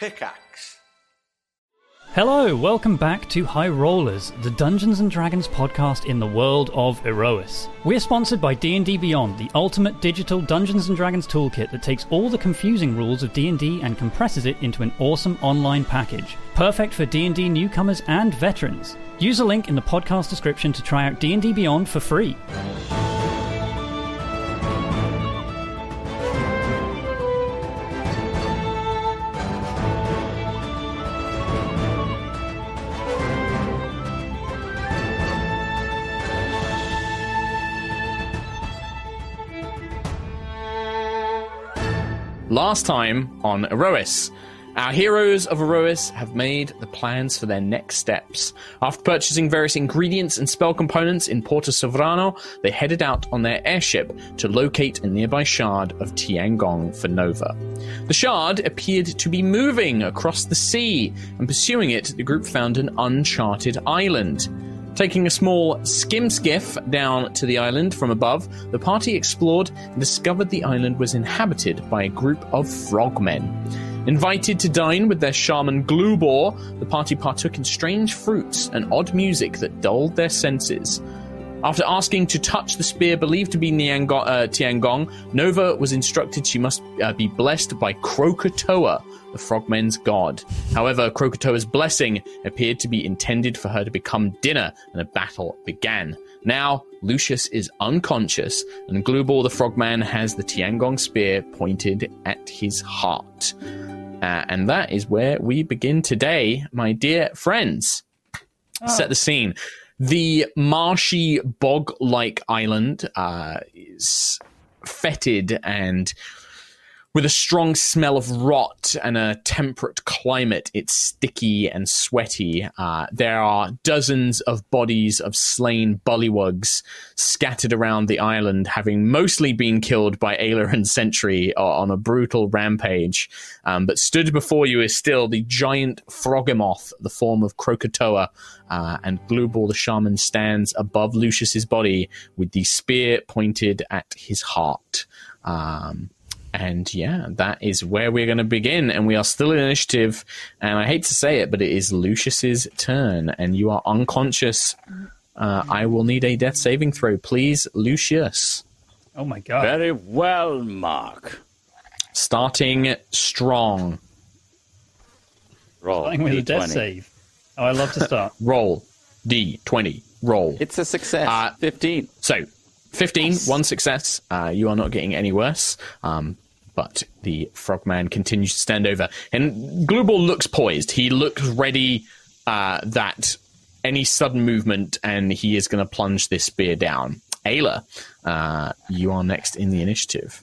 Pickaxe. Hello, welcome back to High Rollers, the Dungeons and Dragons podcast in the world of Aerois. We're sponsored by D&D Beyond, the ultimate digital Dungeons and Dragons toolkit that takes all the confusing rules of D&D and compresses it into an awesome online package, perfect for D&D newcomers and veterans. Use a link in the podcast description to try out D&D Beyond for free. Last time on Aerois. Our heroes of Aerois have made the plans for their next steps. After purchasing various ingredients and spell components in Porto Sovrano, they headed out on their airship to locate a nearby shard of Tiangong for Nova. The shard appeared to be moving across the sea, and pursuing it, the group found an uncharted island. Taking a small skim skiff down to the island from above, the party explored and discovered the island was inhabited by a group of frogmen. Invited to dine with their shaman Glubor, the party partook in strange fruits and odd music that dulled their senses. After asking to touch the spear believed to be Niango- uh, Tiangong, Nova was instructed she must uh, be blessed by Krakatoa, the frogmen's god. However, Krakatoa's blessing appeared to be intended for her to become dinner, and a battle began. Now, Lucius is unconscious, and Glubor the frogman has the Tiangong spear pointed at his heart. Uh, and that is where we begin today, my dear friends. Set the scene. The marshy, bog like island uh, is fetid and with a strong smell of rot and a temperate climate. It's sticky and sweaty. Uh, there are dozens of bodies of slain bullywugs scattered around the island, having mostly been killed by Ayla and Sentry uh, on a brutal rampage. Um, but stood before you is still the giant Froghemoth, the form of Krakatoa, uh, and Glubor the shaman stands above Lucius's body with the spear pointed at his heart. Um, and yeah, that is where we're going to begin. And we are still in initiative. And I hate to say it, but it is Lucius's turn. And you are unconscious. Uh, I will need a death saving throw, please, Lucius. Oh my god. Very well, Mark. Starting strong. Roll. Starting with a death save. Oh, I love to start. Roll D20. Roll. It's a success. Uh, 15. So, 15, one success. Uh, you are not getting any worse. Um, but the frogman continues to stand over. And Glubor looks poised. He looks ready uh, that any sudden movement and he is going to plunge this spear down. Ayla, uh, you are next in the initiative.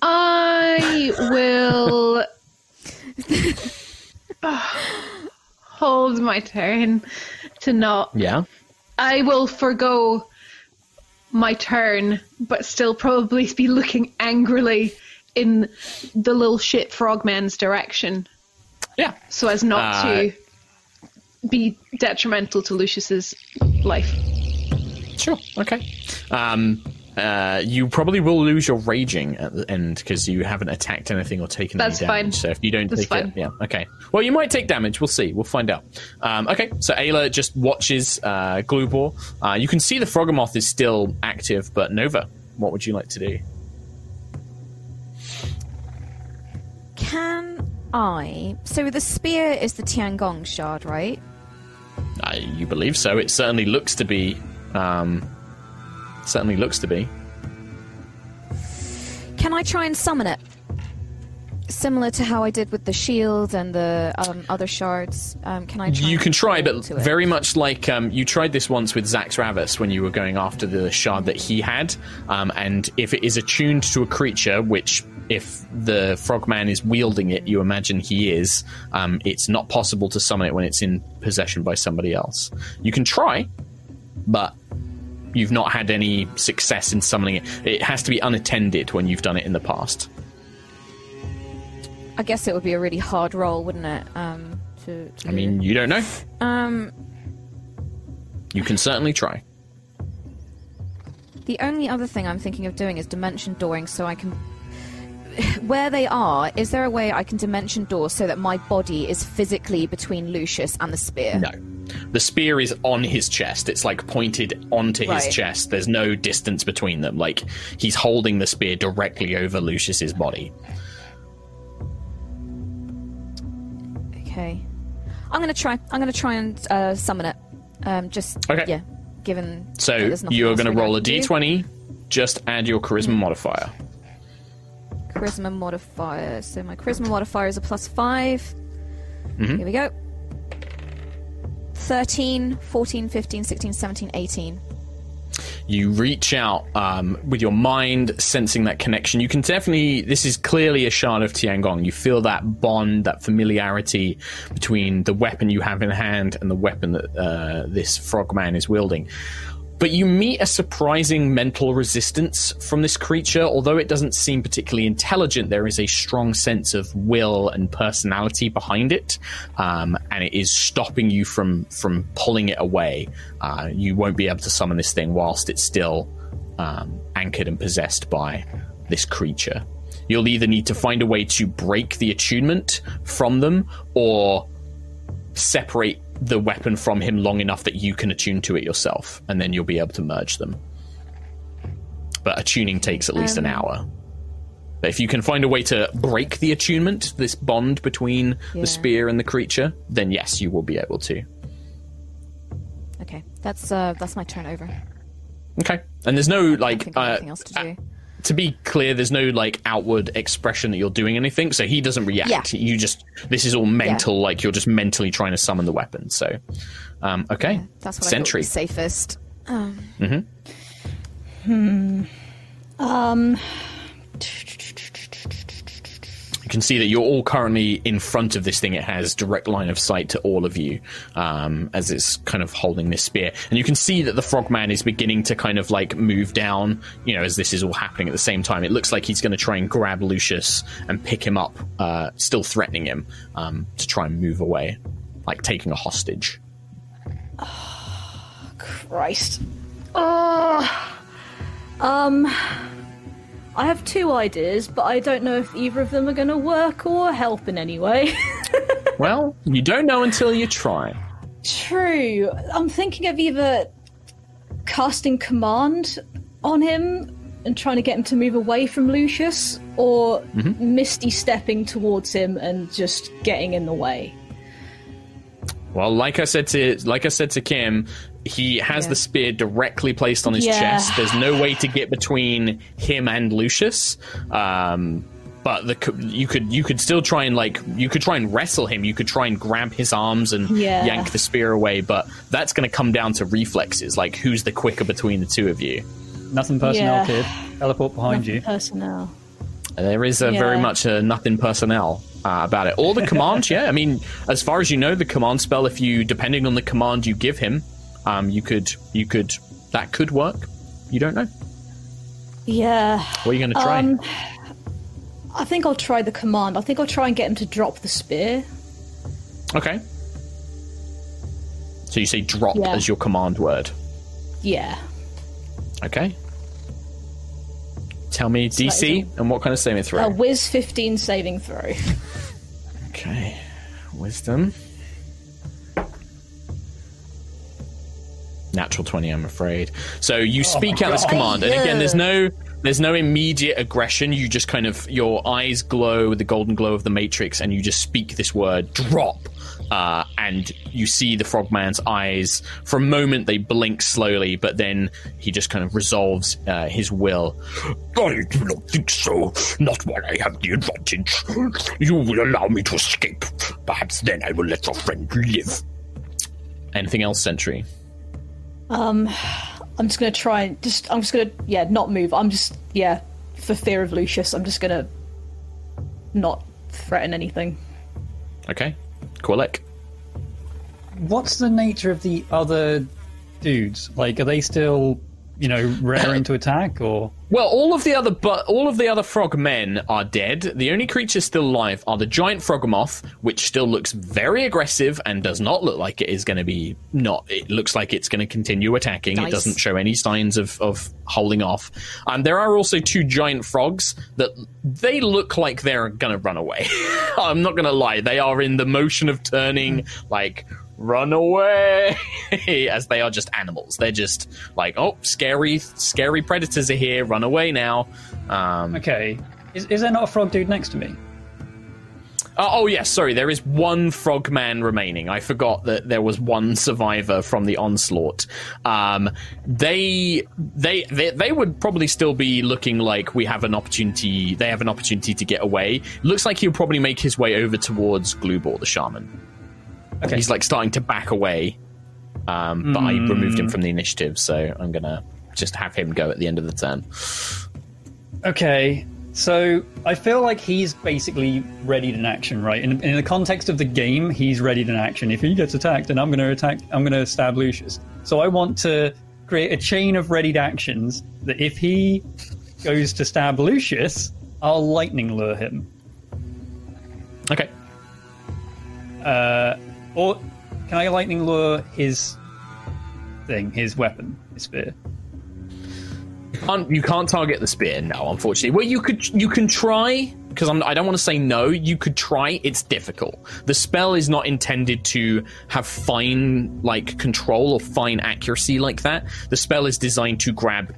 I will hold my turn to not. Yeah. I will forego my turn, but still probably be looking angrily in the little shit frogman's direction, Yeah. so as not Uh, to be detrimental to Lucius's life. Sure. Okay. Um, uh, you probably will lose your raging at the end because you haven't attacked anything or taken That's any damage. fine. So if you don't That's take fine. it, yeah, okay. Well, you might take damage. We'll see. We'll find out. Um, okay. So Ayla just watches uh, Glubor. Uh, you can see the Froghemoth is still active, but Nova, what would you like to do? Can I? So the spear is the Tiangong shard, right? Uh, you believe so? It certainly looks to be. Um, certainly looks to be. Can I try and summon it? Similar to how I did with the shield and the um, other shards. Um, can I? Try You can try, but very much like um, you tried this once with Zax Ravis when you were going after the shard that he had. Um, and if it is attuned to a creature, which if the frogman is wielding it, you imagine he is, um, it's not possible to summon it when it's in possession by somebody else. You can try, but you've not had any success in summoning it. It has to be unattended when you've done it in the past. I guess it would be a really hard roll, wouldn't it? Um, to, to I mean, you don't know. um, You can certainly try. The only other thing I'm thinking of doing is dimension dooring so I can. Where they are, is there a way I can dimension door so that my body is physically between Lucius and the spear? No. The spear is on his chest. It's like pointed onto his Right. chest. There's no distance between them. Like he's holding the spear directly over Lucius's body. Okay. I'm gonna try. I'm gonna try and uh, summon it. Um, just Okay. yeah. Given So nothing you're going to roll a can do. d20. Just add your charisma modifier. Charisma modifier. So my charisma modifier is a plus 5 Mm-hmm. Here we go. 13, 14, 15, 16, 17, 18. you reach out um, with your mind sensing that connection. You can definitely this is clearly a shard of tiangong. You feel that bond that familiarity between the weapon you have in hand and the weapon that uh, this frogman is wielding but you meet a surprising mental resistance from this creature. Although it doesn't seem particularly intelligent, there is a strong sense of will and personality behind it, um, and it is stopping you from from pulling it away. Uh, you won't be able to summon this thing whilst it's still um, anchored and possessed by this creature. You'll either need to find a way to break the attunement from them, or separate the weapon from him long enough that you can attune to it yourself, and then you'll be able to merge them. But attuning takes at least an hour. But if you can find a way to break the attunement, this bond between Yeah. the spear and the creature, then yes, you will be able to. Okay, that's uh, that's my turn over. Okay. And there's no like uh, anything else to do. To be clear, there's no like outward expression that you're doing anything, so he doesn't react. Yeah. You just this is all mental, like you're just mentally trying to summon the weapon. So, um, okay, That's what I sentry. thought was safest. You can see that you're all currently in front of this thing. It has direct line of sight to all of you um, as it's kind of holding this spear. And you can see that the frogman is beginning to kind of like move down, you know, as this is all happening at the same time. It looks like he's going to try and grab Lucius and pick him up, uh, still threatening him um, to try and move away, like taking a hostage. Christ. Oh. Um. I have two ideas, but I don't know if either of them are going to work or help in any way. Well, you don't know until you try. True. I'm thinking of either casting command on him and trying to get him to move away from Lucius, or mm-hmm. Misty stepping towards him and just getting in the way. Well, like I said to like I said to Kim, he has Yeah. the spear directly placed on his Yeah. chest. There's no way to get between him and Lucius. Um, but the you could you could still try and like you could try and wrestle him. You could try and grab his arms and Yeah. yank the spear away. But that's going to come down to reflexes. Like who's the quicker between the two of you. Nothing personnel, Yeah. kid. Teleport behind you. Personnel. There is a very much a nothing personnel uh, about it. All the commands, yeah. I mean, as far as you know, the command spell, if you depending on the command you give him, um, you could you could that could work. You don't know. Yeah. What are you going to try? Um, I think I'll try the command. I think I'll try and get him to drop the spear. okay. So you say drop Yeah. as your command word. Yeah. Okay. Tell me DC and what kind of saving throw. A whiz 15 saving throw. Okay. Wisdom. Natural 20, I'm afraid. So you speak out this command, and again, there's no there's no immediate aggression. You just kind of your eyes glow with the golden glow of the matrix, and you just speak this word, drop. Uh, and you see the frogman's eyes. For a moment, they blink slowly, but then he just kind of resolves uh, his will. I do not think so. Not while I have the advantage. You will allow me to escape. Perhaps then I will let your friend live. Anything else, Sentry? Um, I'm just gonna try and just. I'm just gonna yeah not move. I'm just yeah for fear of Lucius. I'm just gonna not threaten anything. Okay. Quilek. What's the nature of the other dudes? Like, are they still you know, raring to attack, or Well, all of the other but all of the other frog men are dead. The only creatures still alive are the giant froghemoth, which still looks very aggressive and does not look like it is going to be not. It looks like it's going to continue attacking. It doesn't show any signs of of holding off. And there are also two giant frogs that they look like they're going to run away. I'm not going to lie; they are in the motion of turning like. Run away! As they are just animals. They're just like, oh, scary, scary predators are here. Run away now. Um, okay, is, is there not a frog dude next to me? oh, oh, yes, sorry. There is one frog man remaining. I forgot that there was one survivor from the onslaught. Um, they, they, they, they would probably still be looking like we have an opportunity. They have an opportunity to get away. Looks like he'll probably make his way over towards Glubor, the shaman. Okay, He's like starting to back away. Um, but I removed him from the initiative, so I'm gonna just have him go at the end of the turn. Okay, so I feel like he's basically readied an action, right? In, in the context of the game, he's readied an action. If he gets attacked, then I'm going to attack. I'm going to stab Lucius. So I want to create a chain of readied actions that if he goes to stab Lucius, I'll lightning lure him. Okay. Or can I lightning lure his thing, his weapon, his spear? can't, you can't target the spear no unfortunately. Well you could you can try because i don't want to say no. You could try it's difficult. The spell is not intended to have fine like control or fine accuracy like that. The spell is designed to grab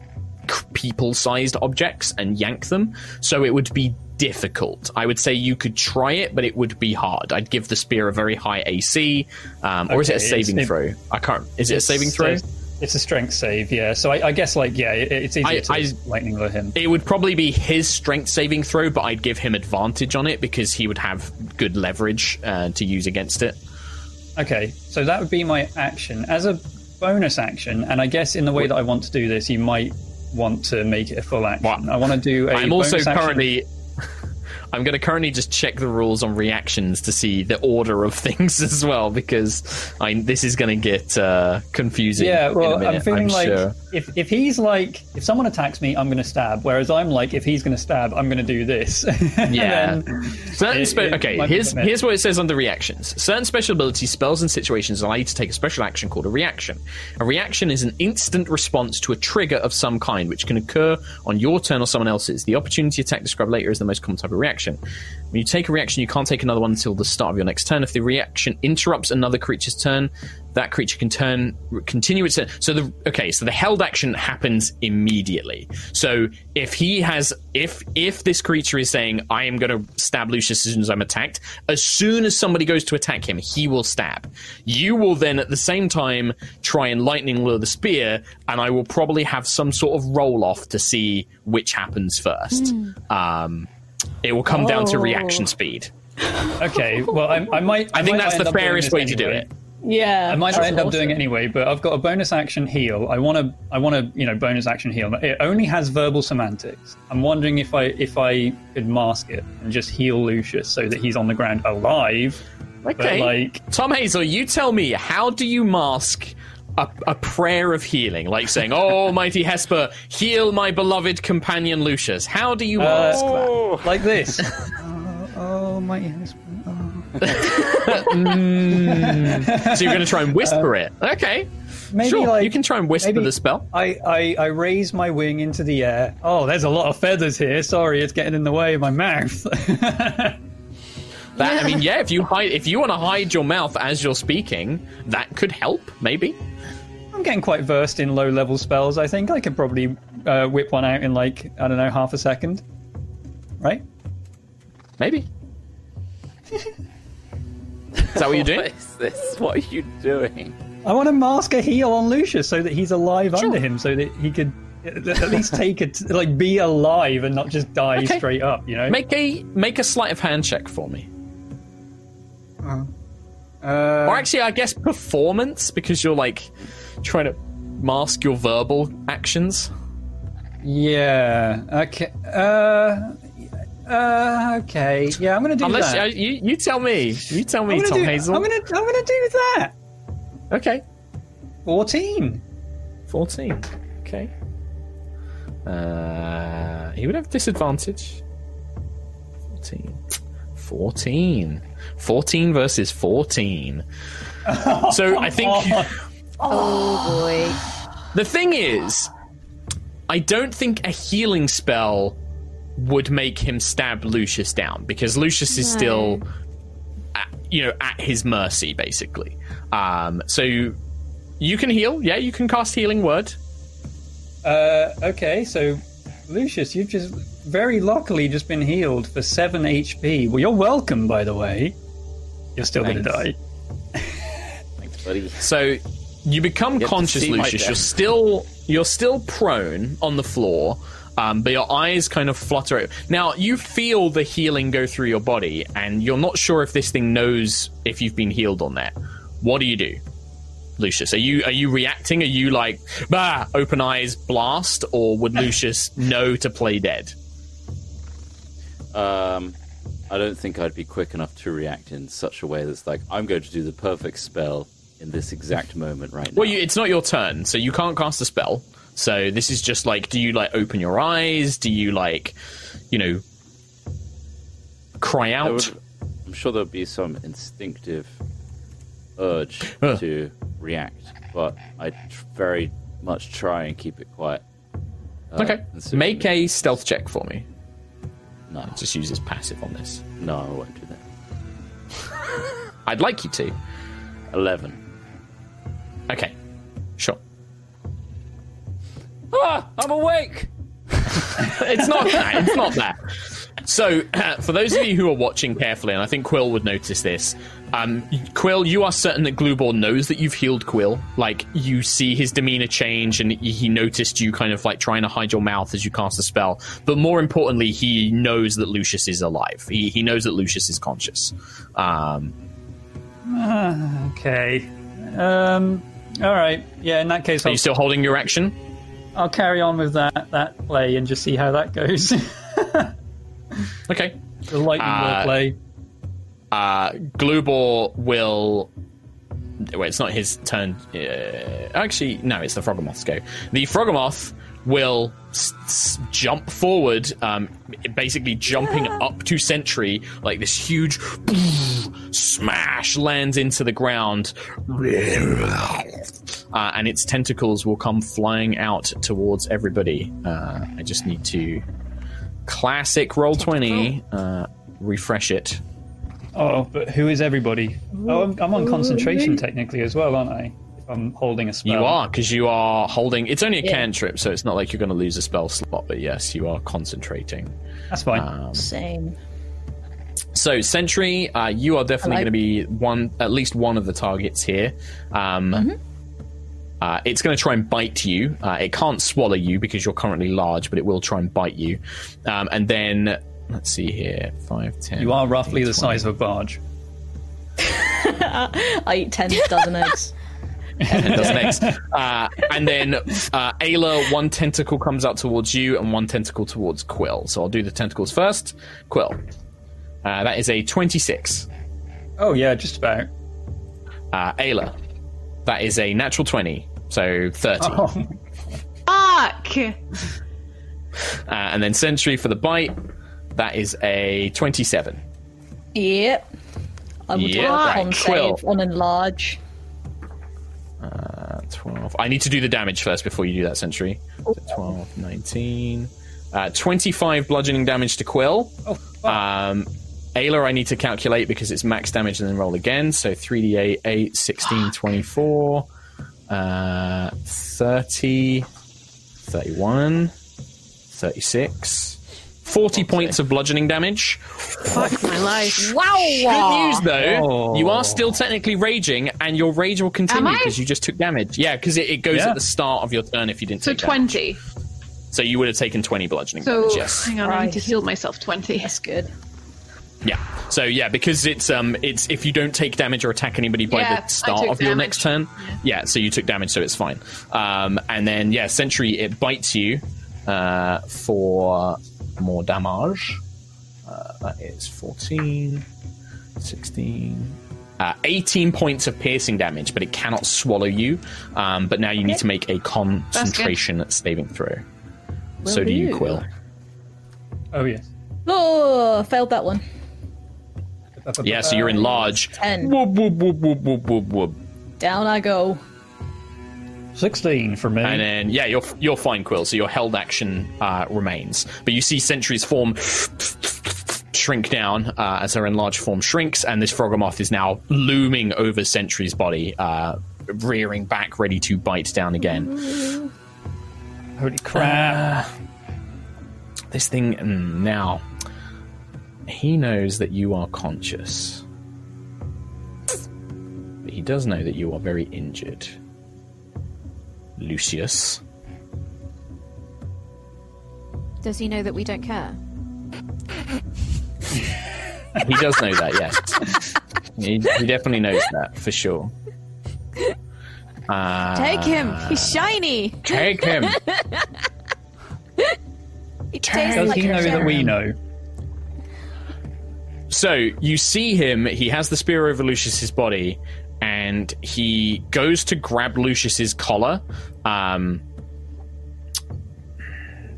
people sized objects and yank them so it would be difficult i would say you could try it but it would be hard i'd give the spear a very high ac um, or is it a saving it's- throw i can't is it a saving throw It's a strength save, yeah. So I, I guess, like, yeah, it, it's easier I- to I- lightning lure him. It would probably be his strength saving throw, but I'd give him advantage on it because he would have good leverage uh, to use against it. Okay, so that would be my action. As a bonus action, and I guess in the way that I want to do this, you might want to make it a full action. What? I want to do a I'm also bonus action- currently. I'm going to currently just check the rules on reactions to see the order of things as well because I, this is going to get uh, confusing. Yeah, well, minute, I'm feeling like sure. if, if he's like, if someone attacks me, I'm going to stab. Whereas I'm like, if he's going to stab, I'm going to do this. Yeah. Certain it- spe- it okay, here's here's what it says under reactions. Certain special abilities, spells, and situations allow you to take a special action called a reaction. A reaction is an instant response to a trigger of some kind, which can occur on your turn or someone else's. The opportunity attack described later is the most common type of reaction. When you take a reaction, you can't take another one until the start of your next turn. If the reaction interrupts another creature's turn, that creature can turn continue its turn. So the okay, so the held action happens immediately. So if he has if if this creature is saying I am going to stab Lucius as soon as I'm attacked, as soon as somebody goes to attack him, he will stab. You will then at the same time try and lightning lure the spear, and I will probably have some sort of roll off to see which happens first. Um, it will come down to reaction oh. speed. okay, well, I, I might. I think might that's the fairest this way to do it. Yeah. I might not that's end up doing it anyway, but I've got a bonus action heal. I want to, I want to, you know, bonus action heal. It only has verbal semantics. I'm wondering if I, if I could mask it and just heal Lucius so that he's on the ground alive. Okay. But like, Tom Hazel, you tell me, how do you mask a, a prayer of healing? Like saying, Oh, mighty Hesper, heal my beloved companion Lucius. How do you uh, mask that? like this. Uh, oh, oh, my husband. Oh. So you're going to try and whisper it. Okay. Maybe sure, like you can try and whisper the spell. I, I, I raise my wing into the air. Oh, there's a lot of feathers here. Sorry, it's getting in the way of my mouth. That I mean, yeah, if you hide if you want to hide your mouth as you're speaking, that could help, maybe. I'm getting quite versed in low level spells. I think I could probably uh, whip one out in like I don't know half a second. Right? Maybe. Is that what you're doing? What is this? What are you doing? I want to mask a heal on Lucius so that he's alive under him, so that he could at at least take it, like be alive and not just die Okay. straight up. You know? Make a make a sleight of hand check for me. Uh, Or actually, I guess performance because you're like trying to mask your verbal actions. yeah. Okay. Uh. Uh. Okay. Yeah, I'm gonna do Unless that. uh, you you tell me, you tell me, Tom do, Hazel. I'm gonna. I'm gonna do that. Okay, Fourteen. fourteen. Okay, Uh, he would have disadvantage. 14. 14. 14 versus 14. so I think Oh boy. the thing is, I don't think a healing spell would make him stab Lucius down because Lucius is still, at, you know, at his mercy basically. Um, so you can heal, yeah, you can cast healing word. Uh, okay, so Lucius, you've just very luckily just been healed for seven HP. Well, you're welcome, by the way. You're still going to die. Thanks, buddy. So you become conscious, Lucius. You're still you're still prone on the floor, um, but your eyes kind of flutter. Now you feel the healing go through your body, and you're not sure if this thing knows if you've been healed on there. What do you do, Lucius? Are you are you reacting? Are you like bah, open eyes, blast, or would Lucius know to play dead? Um, I don't think I'd be quick enough to react in such a way that's like, I'm going to do the perfect spell in this exact moment right now. Well, you, it's not your turn, so you can't cast a spell. So this is just like, do you like open your eyes? Do you like, you know, cry out? would- I'm sure there'll be some instinctive urge Huh. to react, but I tr- very much try and keep it quiet. Uh, okay, make a stealth check for me. No, Just use his passive on this. no, I won't do that. I'd like you to. Eleven. Okay, sure. Ah, I'm awake. it's not that. It's not that. So, for those of you who are watching carefully, and I think Quill would notice this, um, Quill, you are certain that Glubor knows that you've healed Quill. Like, you see his demeanor change, and he noticed you kind of like trying to hide your mouth as you cast a spell. But more importantly, he knows that Lucius is alive. He, he knows that Lucius is conscious. Um, Okay. Um, all right. Yeah, in that case, are I'll, you still holding your action? I'll carry on with that, that play and just see how that goes. Okay. the lightning Uh, play. uh, Glubor will. Wait, it's not his turn. Uh, actually, no, it's the Froghemoth's go. The Froghemoth will s- s- jump forward, um, basically jumping up to Sentry, like this huge smash lands into the ground, uh, and its tentacles will come flying out towards everybody. Uh, I just need to classic roll twenty. Uh, refresh it. Oh, but who is everybody? Oh, I'm, I'm on concentration technically as well, aren't I? If I'm holding a spell. You are because you are holding. It's only a Yeah. cantrip, so it's not like you're going to lose a spell slot. But yes, you are concentrating. That's fine. Um, Same. so Sentry, uh, you are definitely Hello. going to be one, at least one of the targets here. Um, Mm-hmm. uh, it's going to try and bite you. Uh, it can't swallow you because you're currently large, but it will try and bite you. Um, and then let's see here, five, ten. you are roughly 15, the 20. size of a barge. I eat ten dozen eggs. And does next. Uh, and then uh, Ayla, one tentacle comes out towards you and one tentacle towards Quill. So I'll do the tentacles first. Quill. Uh, that is a 26. Oh yeah, just about. Uh, Ayla. That is a natural 20. So 30. Oh, Fuck! Uh, and then Sentry for the bite. That is a 27. Yep. I will do Yeah, a right. con Quill. save on enlarge. Uh, 12. I need to do the damage first before you do that, Sentry. So 12, 19. Uh, 25 bludgeoning damage to Quill. oh fuck. Um, Ayla, I need to calculate because it's max damage and then roll again. So 3d8, 8, 16, 24, uh, 30, 31, 36, 40 points of bludgeoning damage. Fuck my life. Wow! Good news, though, Oh. you are still technically raging, and your rage will continue Am I? because you just took damage. Yeah, because it, it goes Yeah. at the start of your turn if you didn't So take damage. 20. So you would have taken 20 bludgeoning So damage, yes. hang on, I need to Christ. heal myself 20. That's good. Yeah. So yeah, because it's um it's if you don't take damage or attack anybody by Yeah, I the start took of your damage. next turn. Yeah. so you took damage, so it's fine. Um and then yeah, Sentry it bites you uh for more damage. Uh, that is 14, 16, uh, 18 points of piercing damage, but it cannot swallow you. Um, but now you need to make a concentration saving throw. so do you. Quill. Oh yes. Oh, failed that one. Yeah, so you're in large. Ten. Whoop, whoop, whoop, whoop, whoop, whoop, whoop. Down I go. Sixteen for me. And then, yeah, you're you're fine, Quill. So your held action uh, remains, but you see Sentry's form shrink down uh, as her enlarged form shrinks, and this Froghemoth is now looming over Sentry's body, uh, rearing back, ready to bite down again. Holy crap! This thing mm, now, he knows that you are conscious, but he does know that you are very injured. Lucius. Does he know that we don't care? He does know that, yes. he, he definitely knows that for sure. Uh, Take him. He's shiny. Take him. He tastes Does like he know that we know? So you see him. He has the spear over Lucius's body, and he goes to grab Lucius's collar. Um,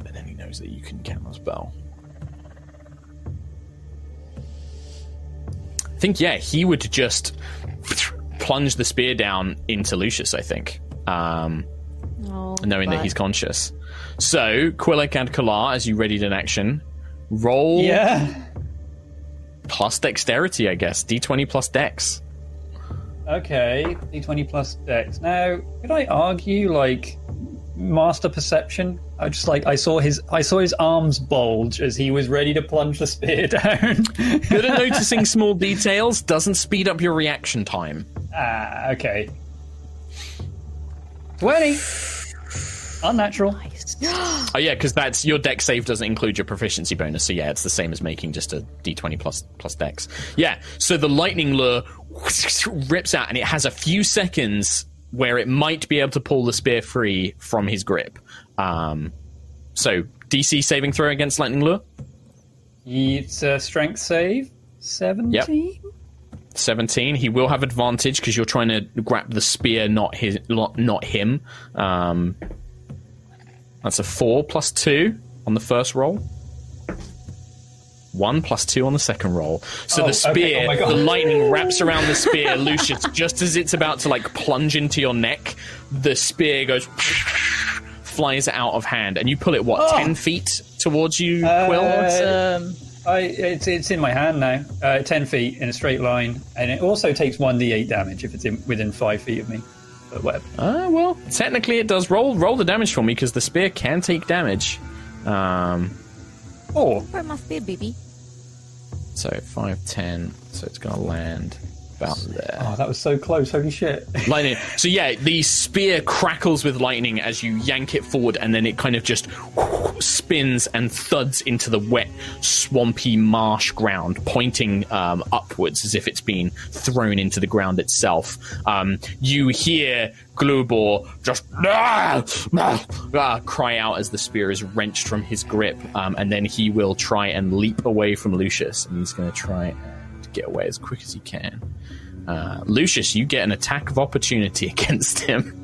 but then he knows that you can count the spell. I think yeah, he would just plunge the spear down into Lucius. I think, um, Oh, knowing that he's conscious. So Quillic and Kalar, as you readied an action, roll Yeah. plus dexterity, I guess. D20 plus dex. Okay. D20 plus Dex. Now, could I argue like master perception? I just like I saw his I saw his arms bulge as he was ready to plunge the spear down. Good at noticing small details doesn't speed up your reaction time. ah, okay. Twenty. Unnatural. Oh yeah, because that's your deck save doesn't include your proficiency bonus. So yeah, it's the same as making just a d20 plus plus dex. Yeah. So the lightning lure rips out, and it has a few seconds where it might be able to pull the spear free from his grip. Um, so DC saving throw against lightning lure. It's a strength save. Seventeen. 17 he will have advantage because you're trying to grab the spear not his not him um, that's a 4 plus 2 on the first roll 1 plus 2 on the second roll so Oh, the spear okay. Oh the lightning wraps around the spear lucius just as it's about to like plunge into your neck the spear goes flies out of hand and you pull it what Oh. 10 feet towards you quill Uh, Um, I it's it's in my hand now. Uh, Ten feet in a straight line, and it also takes one d8 damage if it's in, within five feet of me. Whatever. Uh, well, technically it does. Roll roll the damage for me because the spear can take damage. Um. Oh, must be a baby. so 5, 10, so it's going to land about there. Oh, that was so close. Holy shit. Lightning. So yeah, the spear crackles with lightning as you yank it forward, and then it kind of just spins and thuds into the wet, swampy marsh ground, pointing um, upwards as if it's been thrown into the ground itself. Um, you hear Glubor just "Ah! Ah!" Ah, cry out as the spear is wrenched from his grip, um, and then he will try and leap away from Lucius, and he's going to try and get away as quick as he can. Uh, Lucius, you get an attack of opportunity against him.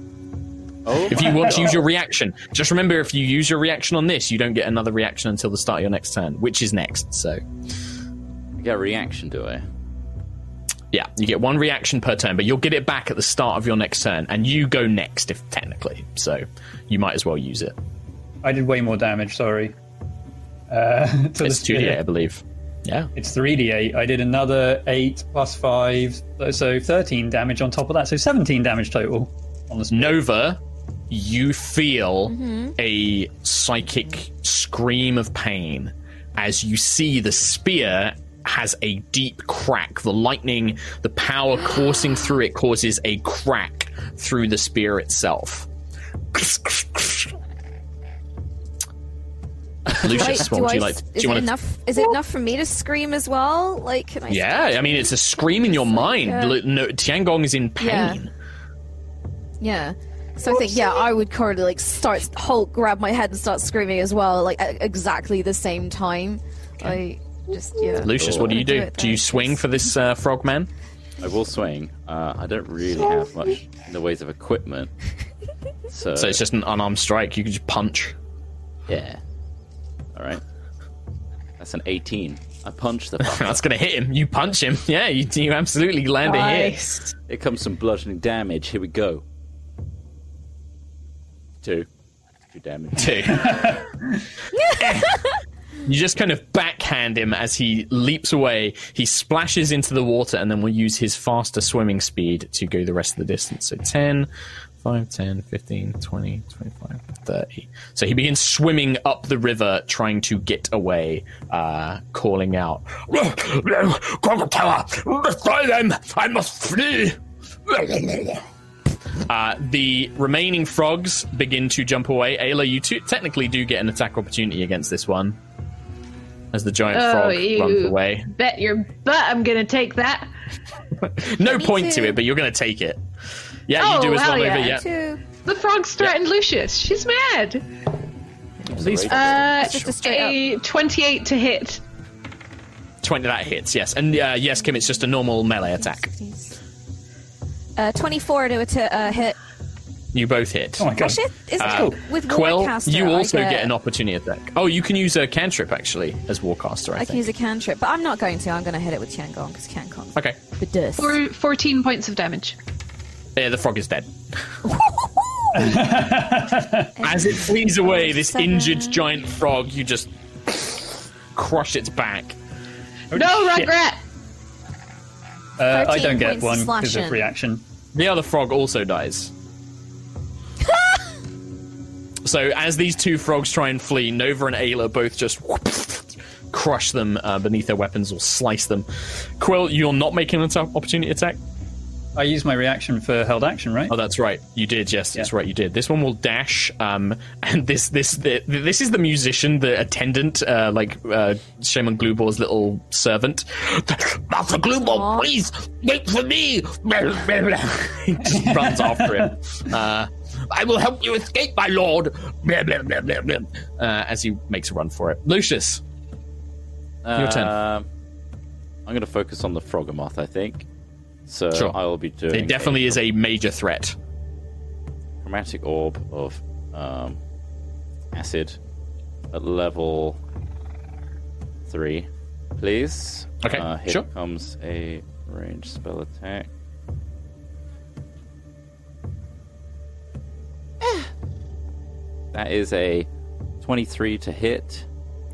Oh, If you want to use your reaction, just remember if you use your reaction on this, you don't get another reaction until the start of your next turn, which is next. So, I get a reaction, do I? yeah, you get one reaction per turn, but you'll get it back at the start of your next turn, and you go next, if technically. So, you might as well use it. I did way more damage. Sorry. Uh, to the It's 2d8, I believe. Yeah. It's three d8. I did another eight plus five, so thirteen damage on top of that. So seventeen damage total on the spear. Nova, you feel mm-hmm. a psychic scream of pain as you see the spear has a deep crack. The lightning, the power coursing through it causes a crack through the spear itself. Lucius, what do would I, you like? is do you it want to? enough? Is it enough for me to scream as well? Like, can I? Yeah, I mean it's a scream in your mind. yeah. L- No, Tiangong is in pain. Yeah. So I think yeah, I would currently like start Hulk grab my head and start screaming as well, like at exactly the same time. I just yeah. Lucius, what do you Do do? Do you swing for this uh, frogman? I will swing. Uh, I don't really have much in the ways of equipment. So, So it's just an unarmed strike. You can just punch. yeah. All right. That's an 18. I punch the fucker. That's going to hit him. You punch him. Yeah, you, you absolutely land a hit. Nice. Here comes some bludgeoning damage. Here we go. Two. Two damage. Two. you just kind of backhand him as he leaps away. He splashes into the water and then we'll use his faster swimming speed to go the rest of the distance. So 10, 5, 10, 15, 20, 25, 30. So he begins swimming up the river, trying to get away, uh, calling out. Crocodile! Destroy them! I must flee! Uh, the remaining frogs begin to jump away. Ayla, you two technically do get an attack opportunity against this one. As the giant Oh, frog you runs away. bet your butt I'm gonna take that. No Me point to it, but you're going to take it. Yeah, Oh, you do as hell well yeah. over. Yeah. Two. The frog's threatened Lucius. She's mad. These Uh, just a a 28 to hit. 20 that hits, yes. And uh, yes, Kim, it's just a normal melee attack. Uh, 24 to, to uh, hit. You both hit. Oh my god. Actually, is Uh, with Quill, Warcaster, you also get, get an opportunity attack. Oh, you can use a cantrip actually as Warcaster, I, I can use a cantrip, but I'm not going to. I'm going to hit it with Tiangong because Tiangong. Okay. The dust. For 14 points of damage. Yeah, the frog is dead. As it flees away, this Seven. injured giant frog, you just crush its back. No shit. regret! Uh, I don't get one because of slashing. reaction. The other frog also dies. so as these two frogs try and flee, Nova and Ayla both just crush them uh, beneath their weapons or slice them. Quill, you're not making an opportunity attack. I use my reaction for held action, right? Oh, that's right. You did. Yes, that's right. You did. This one will dash. Um, and this this the, this is the musician, the attendant, uh, like uh, Shaman Glubor's little servant. Master Gloobo, please, wait for me! he just runs after him. Uh, I will help you escape, my lord! Blah, blah, blah, blah, blah. uh, as he makes a run for it. Lucius, Your turn. Um, I'm going to focus on the Froghemoth, I think. So Sure. I will be doing. it definitely is a major threat. chromatic orb of um, acid at level three, please. Okay, uh, here sure. comes a range spell attack. that is a 23 to hit,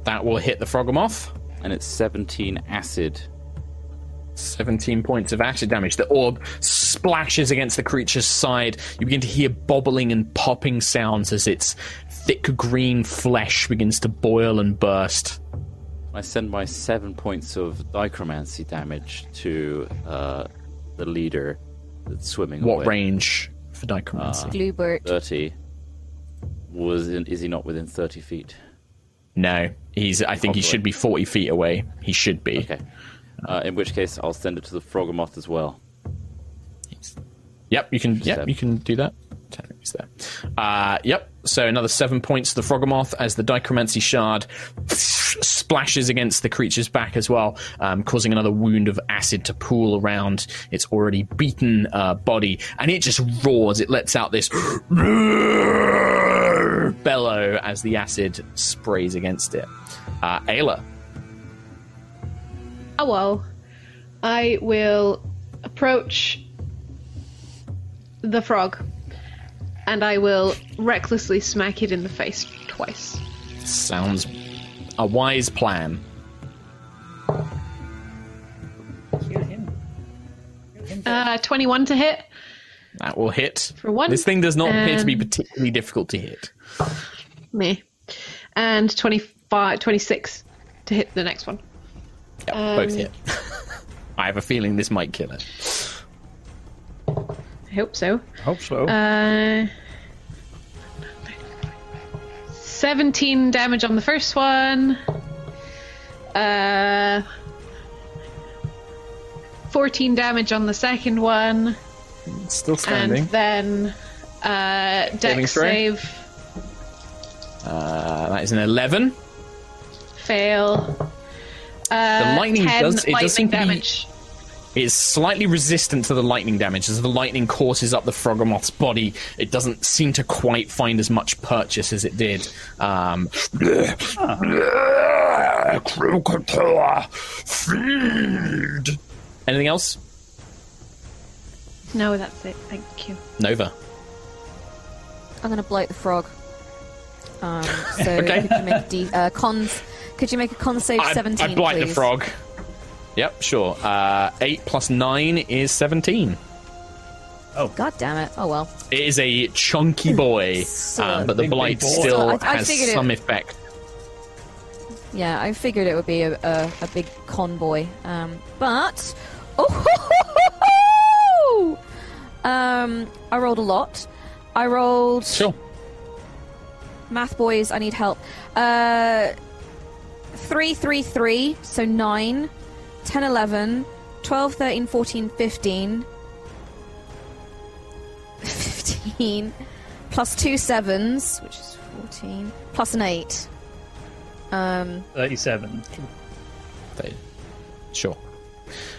That will hit the Froghemoth. and it's 17 acid. 17 points of acid damage. The orb splashes against the creature's side. You begin to hear bobbling and popping sounds as its thick green flesh begins to boil and burst. I send my seven points of dichromancy damage to uh, the leader that's swimming What away. range for dichromancy? Glubert. 30. Was in, is he not within 30 feet? no, he's. I think he should be 40 feet away. He should be. Okay. Uh, in which case, I'll send it to the Froghemoth as well. Yep, you can. Yep, Seven. you can do that. There. Uh, yep. So another seven points to the Froghemoth as the Dichromancy shard splashes against the creature's back as well, um, causing another wound of acid to pool around its already beaten uh, body, and it just roars. It lets out this bellow as the acid sprays against it. Uh, Ayla, Oh well. I will approach the frog and I will recklessly smack it in the face twice. sounds a wise plan. Uh, 21 to hit. That will hit. For one, This thing does not appear to be particularly difficult to hit. Me. And 25, 26 to hit the next one. Yep, Um, both hit. I have a feeling this might kill it. I hope so. I hope so. Uh, 17 damage on the first one. Uh, 14 damage on the second one. Still standing. And then uh, Saving dex save, Uh, that is an 11. fail. Uh, The lightning 10 does- it does lightning seem to be- damage. It is slightly resistant to the lightning damage. As the lightning courses up the Froghemoth's body, it doesn't seem to quite find as much purchase as it did. Um, Crocodile, feed. anything else? No, that's it. Thank you. Nova. I'm going to bloat the frog. Um, so Okay. could you make a D, uh, con? Could you make a con save I, 17? I blight please? the frog. Yep, sure. Uh, 8 plus 9 is 17. God damn it! Oh well. It is a chunky boy, So- um, but the Big, blight big boy. still I- I has figured it- some effect. Yeah, I figured it would be a, a, a big convoy. Um, but oh, um, I rolled a lot. I rolled Sure. Math boys. I need help. Uh, three, three, three. So nine, 10, 11, 12, 13, 14, 15. 15 plus two sevens, which is 14, plus an eight. Um, 37. They- Sure.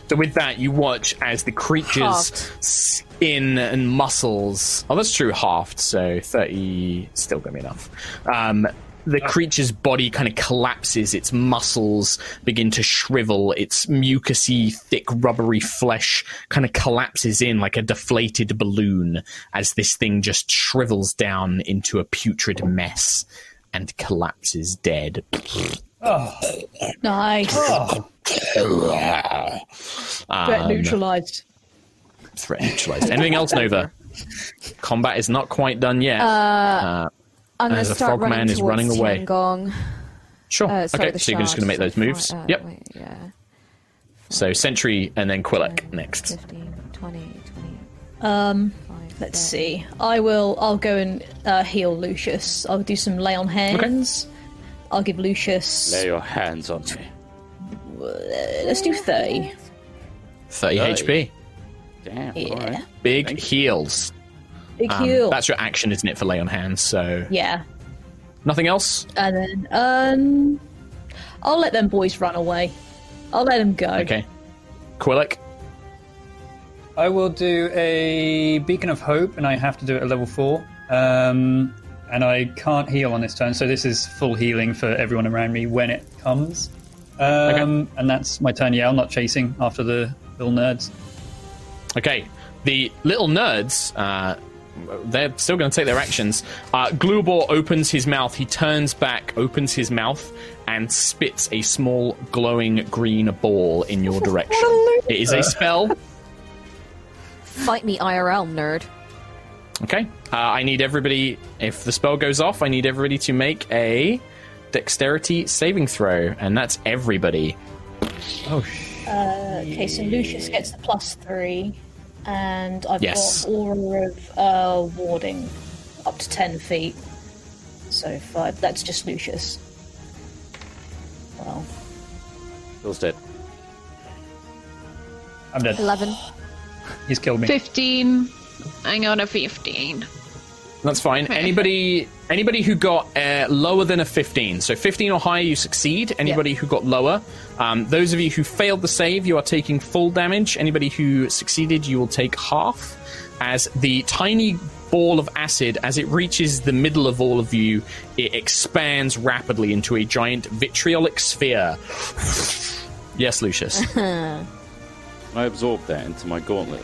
So with that, you watch as the creature's Halved. skin and muscles. Oh, that's true, halved. So thirty still gonna be enough. Um, the creature's body kind of collapses. Its muscles begin to shrivel. Its mucousy, thick, rubbery flesh kind of collapses in like a deflated balloon as this thing just shrivels down into a putrid mess and collapses dead. Nice. Threat Um, neutralized. threat neutralized. Anything else, Nova? Combat is not quite done yet. Uh, I'm going As to a start frogman running is running away. Tiangong. sure. Uh, sorry, okay, so you're just going to make those moves. Uh, yep. Wait, yeah. So Sentry and then Quillick next. 15, 20, 20. Um, Five, let's six. see. I will. I'll go and uh, heal Lucius. I'll do some lay on hands. I'll give Lucius. Lay your hands on me. Let's do thirty. 30 Thirty. HP. Damn. Yeah. All right. Big Thank heals. Big Um, heal. That's your action, isn't it, for lay on hands? So Yeah, nothing else. and then um, I'll let them boys run away. I'll let them go. Okay. Quillick. I will do a Beacon of Hope, and I have to do it at level 4. Um, and I can't heal on this turn, so this is full healing for everyone around me when it comes. Um, And that's my turn. Yeah, I'm not chasing after the little nerds. Okay. The little nerds, uh, they're still going to take their actions. Uh, Glubor opens his mouth. He turns back, opens his mouth, and spits a small glowing green ball in your direction. It is a spell. Fight me IRL, nerd. Okay. Uh, I need everybody, if the spell goes off, I need everybody to make a dexterity saving throw, and that's everybody. Oh, sh- Okay, so Lucius gets the plus three, and I've Yes. got aura of uh, warding up to ten feet. So five. That's just Lucius. Well, Bill's dead. I'm dead. 11. He's killed me. 15. I got a 15. That's fine. Anybody, anybody who got uh, lower than a fifteen, so fifteen or higher, you succeed. Anybody who got lower, um, those of you who failed the save, you are taking full damage. Anybody who succeeded, you will take half. As the tiny ball of acid, as it reaches the middle of all of you, it expands rapidly into a giant vitriolic sphere. yes, Lucius. I absorb that into my gauntlet?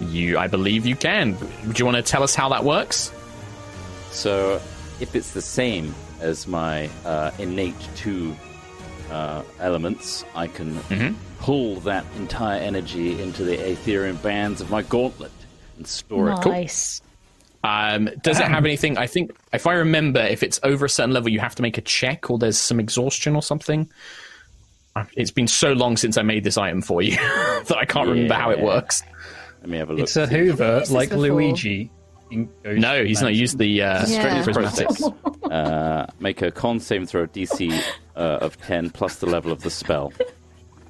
you, I believe you can. Do you want to tell us how that works? So, if it's the same as my uh, innate two uh, elements, I can Mm-hmm. pull that entire energy into the Aetherian bands of my gauntlet and store it. nice. Um, does it have anything? I think, if I remember, if it's over a certain level, you have to make a check, or there's some exhaustion or something. It's been so long since I made this item for you that I can't remember how it works. Let me have a look. It's a Hoover this like before. Luigi. In No, he's not used the uh, Yeah. prismatic. uh, make a con saving throw DC uh, of 10 plus the level of the spell.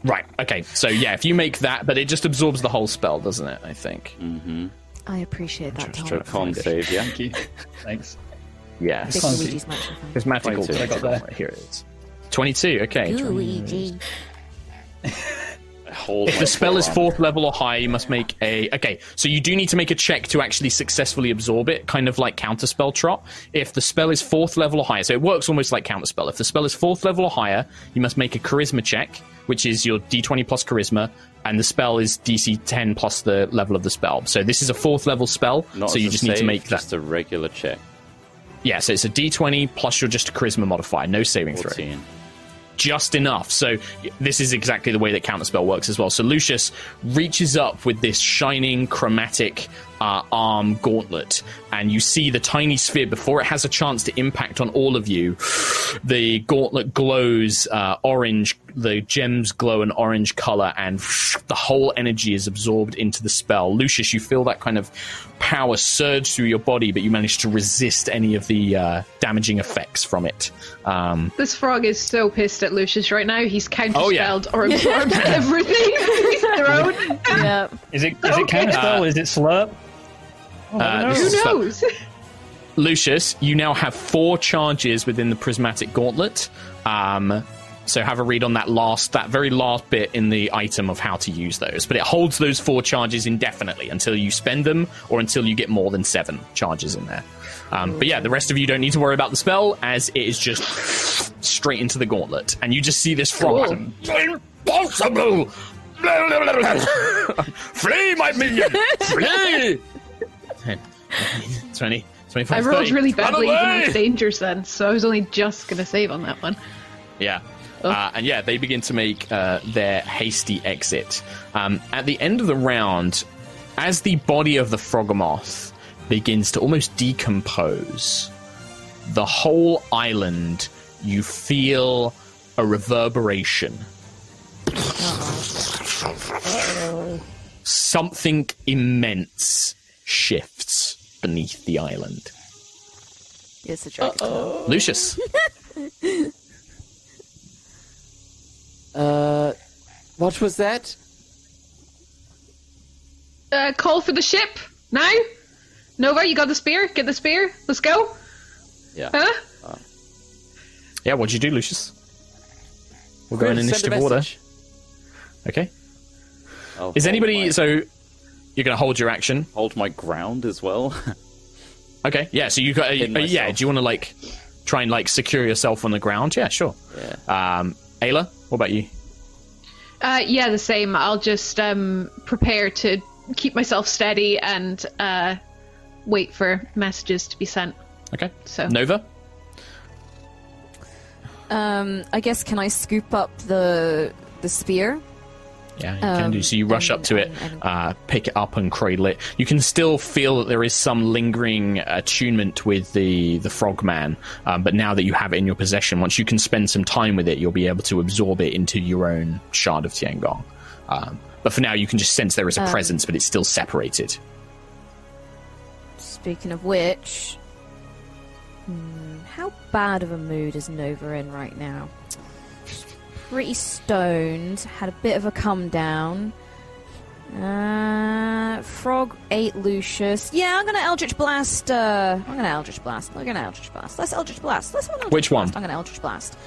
Right. Okay. So yeah, if you make that, but it just absorbs the whole spell, doesn't it? I think. Mm-hmm. I appreciate that, So Tom. con save, yeah? Thank you. Thanks. Yeah. Big Clunky. Luigi's Mansion fan. Prismatical. 22. I got there. Here it is. Twenty-two. Okay. Luigi. hold If the spell is fourth level or higher, you must make a. Okay, so you do need to make a check to actually successfully absorb it, kind of like counterspell trot. If the spell is fourth level or higher, so it works almost like counterspell. If the spell is fourth level or higher, you must make a charisma check, which is your d20 plus charisma, and the spell is DC 10 plus the level of the spell. So this is a fourth level spell, Not so you just need to make that. just a regular check. Yeah, so it's a d20 plus your just a charisma modifier, no saving throw. 14. just enough. So this is exactly the way that counterspell works as well. So Lucius reaches up with this shining chromatic uh, arm gauntlet, and you see the tiny sphere before it has a chance to impact on all of you. The gauntlet glows uh, orange. The gems glow an orange color, and the whole energy is absorbed into the spell. Lucius, you feel that kind of power surge through your body, but you manage to resist any of the uh, damaging effects from it. Um, This frog is so pissed at Lucius right now. He's counterspelled Oh, yeah. or absorbed everything he's thrown. Yeah. Is it is it Okay. counterspell? is it slurp? Uh, Who is- knows? Lucius, you now have four charges within the prismatic gauntlet. Um, so have a read on that last, that very last bit in the item of how to use those. But it holds those four charges indefinitely until you spend them or until you get more than seven charges in there. Um, but yeah, the rest of you don't need to worry about the spell as it is just straight into the gauntlet, and you just see this frog. Impossible! Flee, my minion! Flee! 20, 25, I rolled 30. really badly even away! with dangers then, so I was only just going to save on that one. Yeah. Uh, and yeah, they begin to make uh, their hasty exit. Um, at the end of the round, as the body of the Froghemoth begins to almost decompose, the whole island, you feel a reverberation. Something immense shifts beneath the island. It's a dragon. Lucius. Uh, what was that? Uh, call for the ship now. Nova, you got the spear? Get the spear. Let's go. Yeah. Huh? Yeah, what'd you do, Lucius? We're going in Send a initiative order. Okay. I'll Is anybody my- so you're going to hold your action? hold my ground as well? Okay. Yeah. So you got. Uh, yeah. Do you want to like try and like secure yourself on the ground? Yeah. Sure. yeah. Um, Ayla, what about you? Uh, yeah, the same. I'll just um, prepare to keep myself steady and uh, wait for messages to be sent. Okay. So- Nova. Um, I guess can I scoop up the the spear? Yeah, you can Um, do. So you rush up to it, and- uh, pick it up, and cradle it. You can still feel that there is some lingering attunement with the the frogman, um, but now that you have it in your possession, once you can spend some time with it, you'll be able to absorb it into your own shard of Tiangong. Um, but for now, you can just sense there is a Um, presence, but it's still separated. Speaking of which, hmm, how bad of a mood is Nova in right now? She's pretty stoned, had a bit of a come down. Uh, Frog ate Lucius. Yeah, I'm gonna Eldritch Blast. Uh, I'm gonna Eldritch Blast. I'm gonna Eldritch Blast. Let's Eldritch Blast. Let's have an Eldritch Which one? Blast. I'm gonna Eldritch Blast.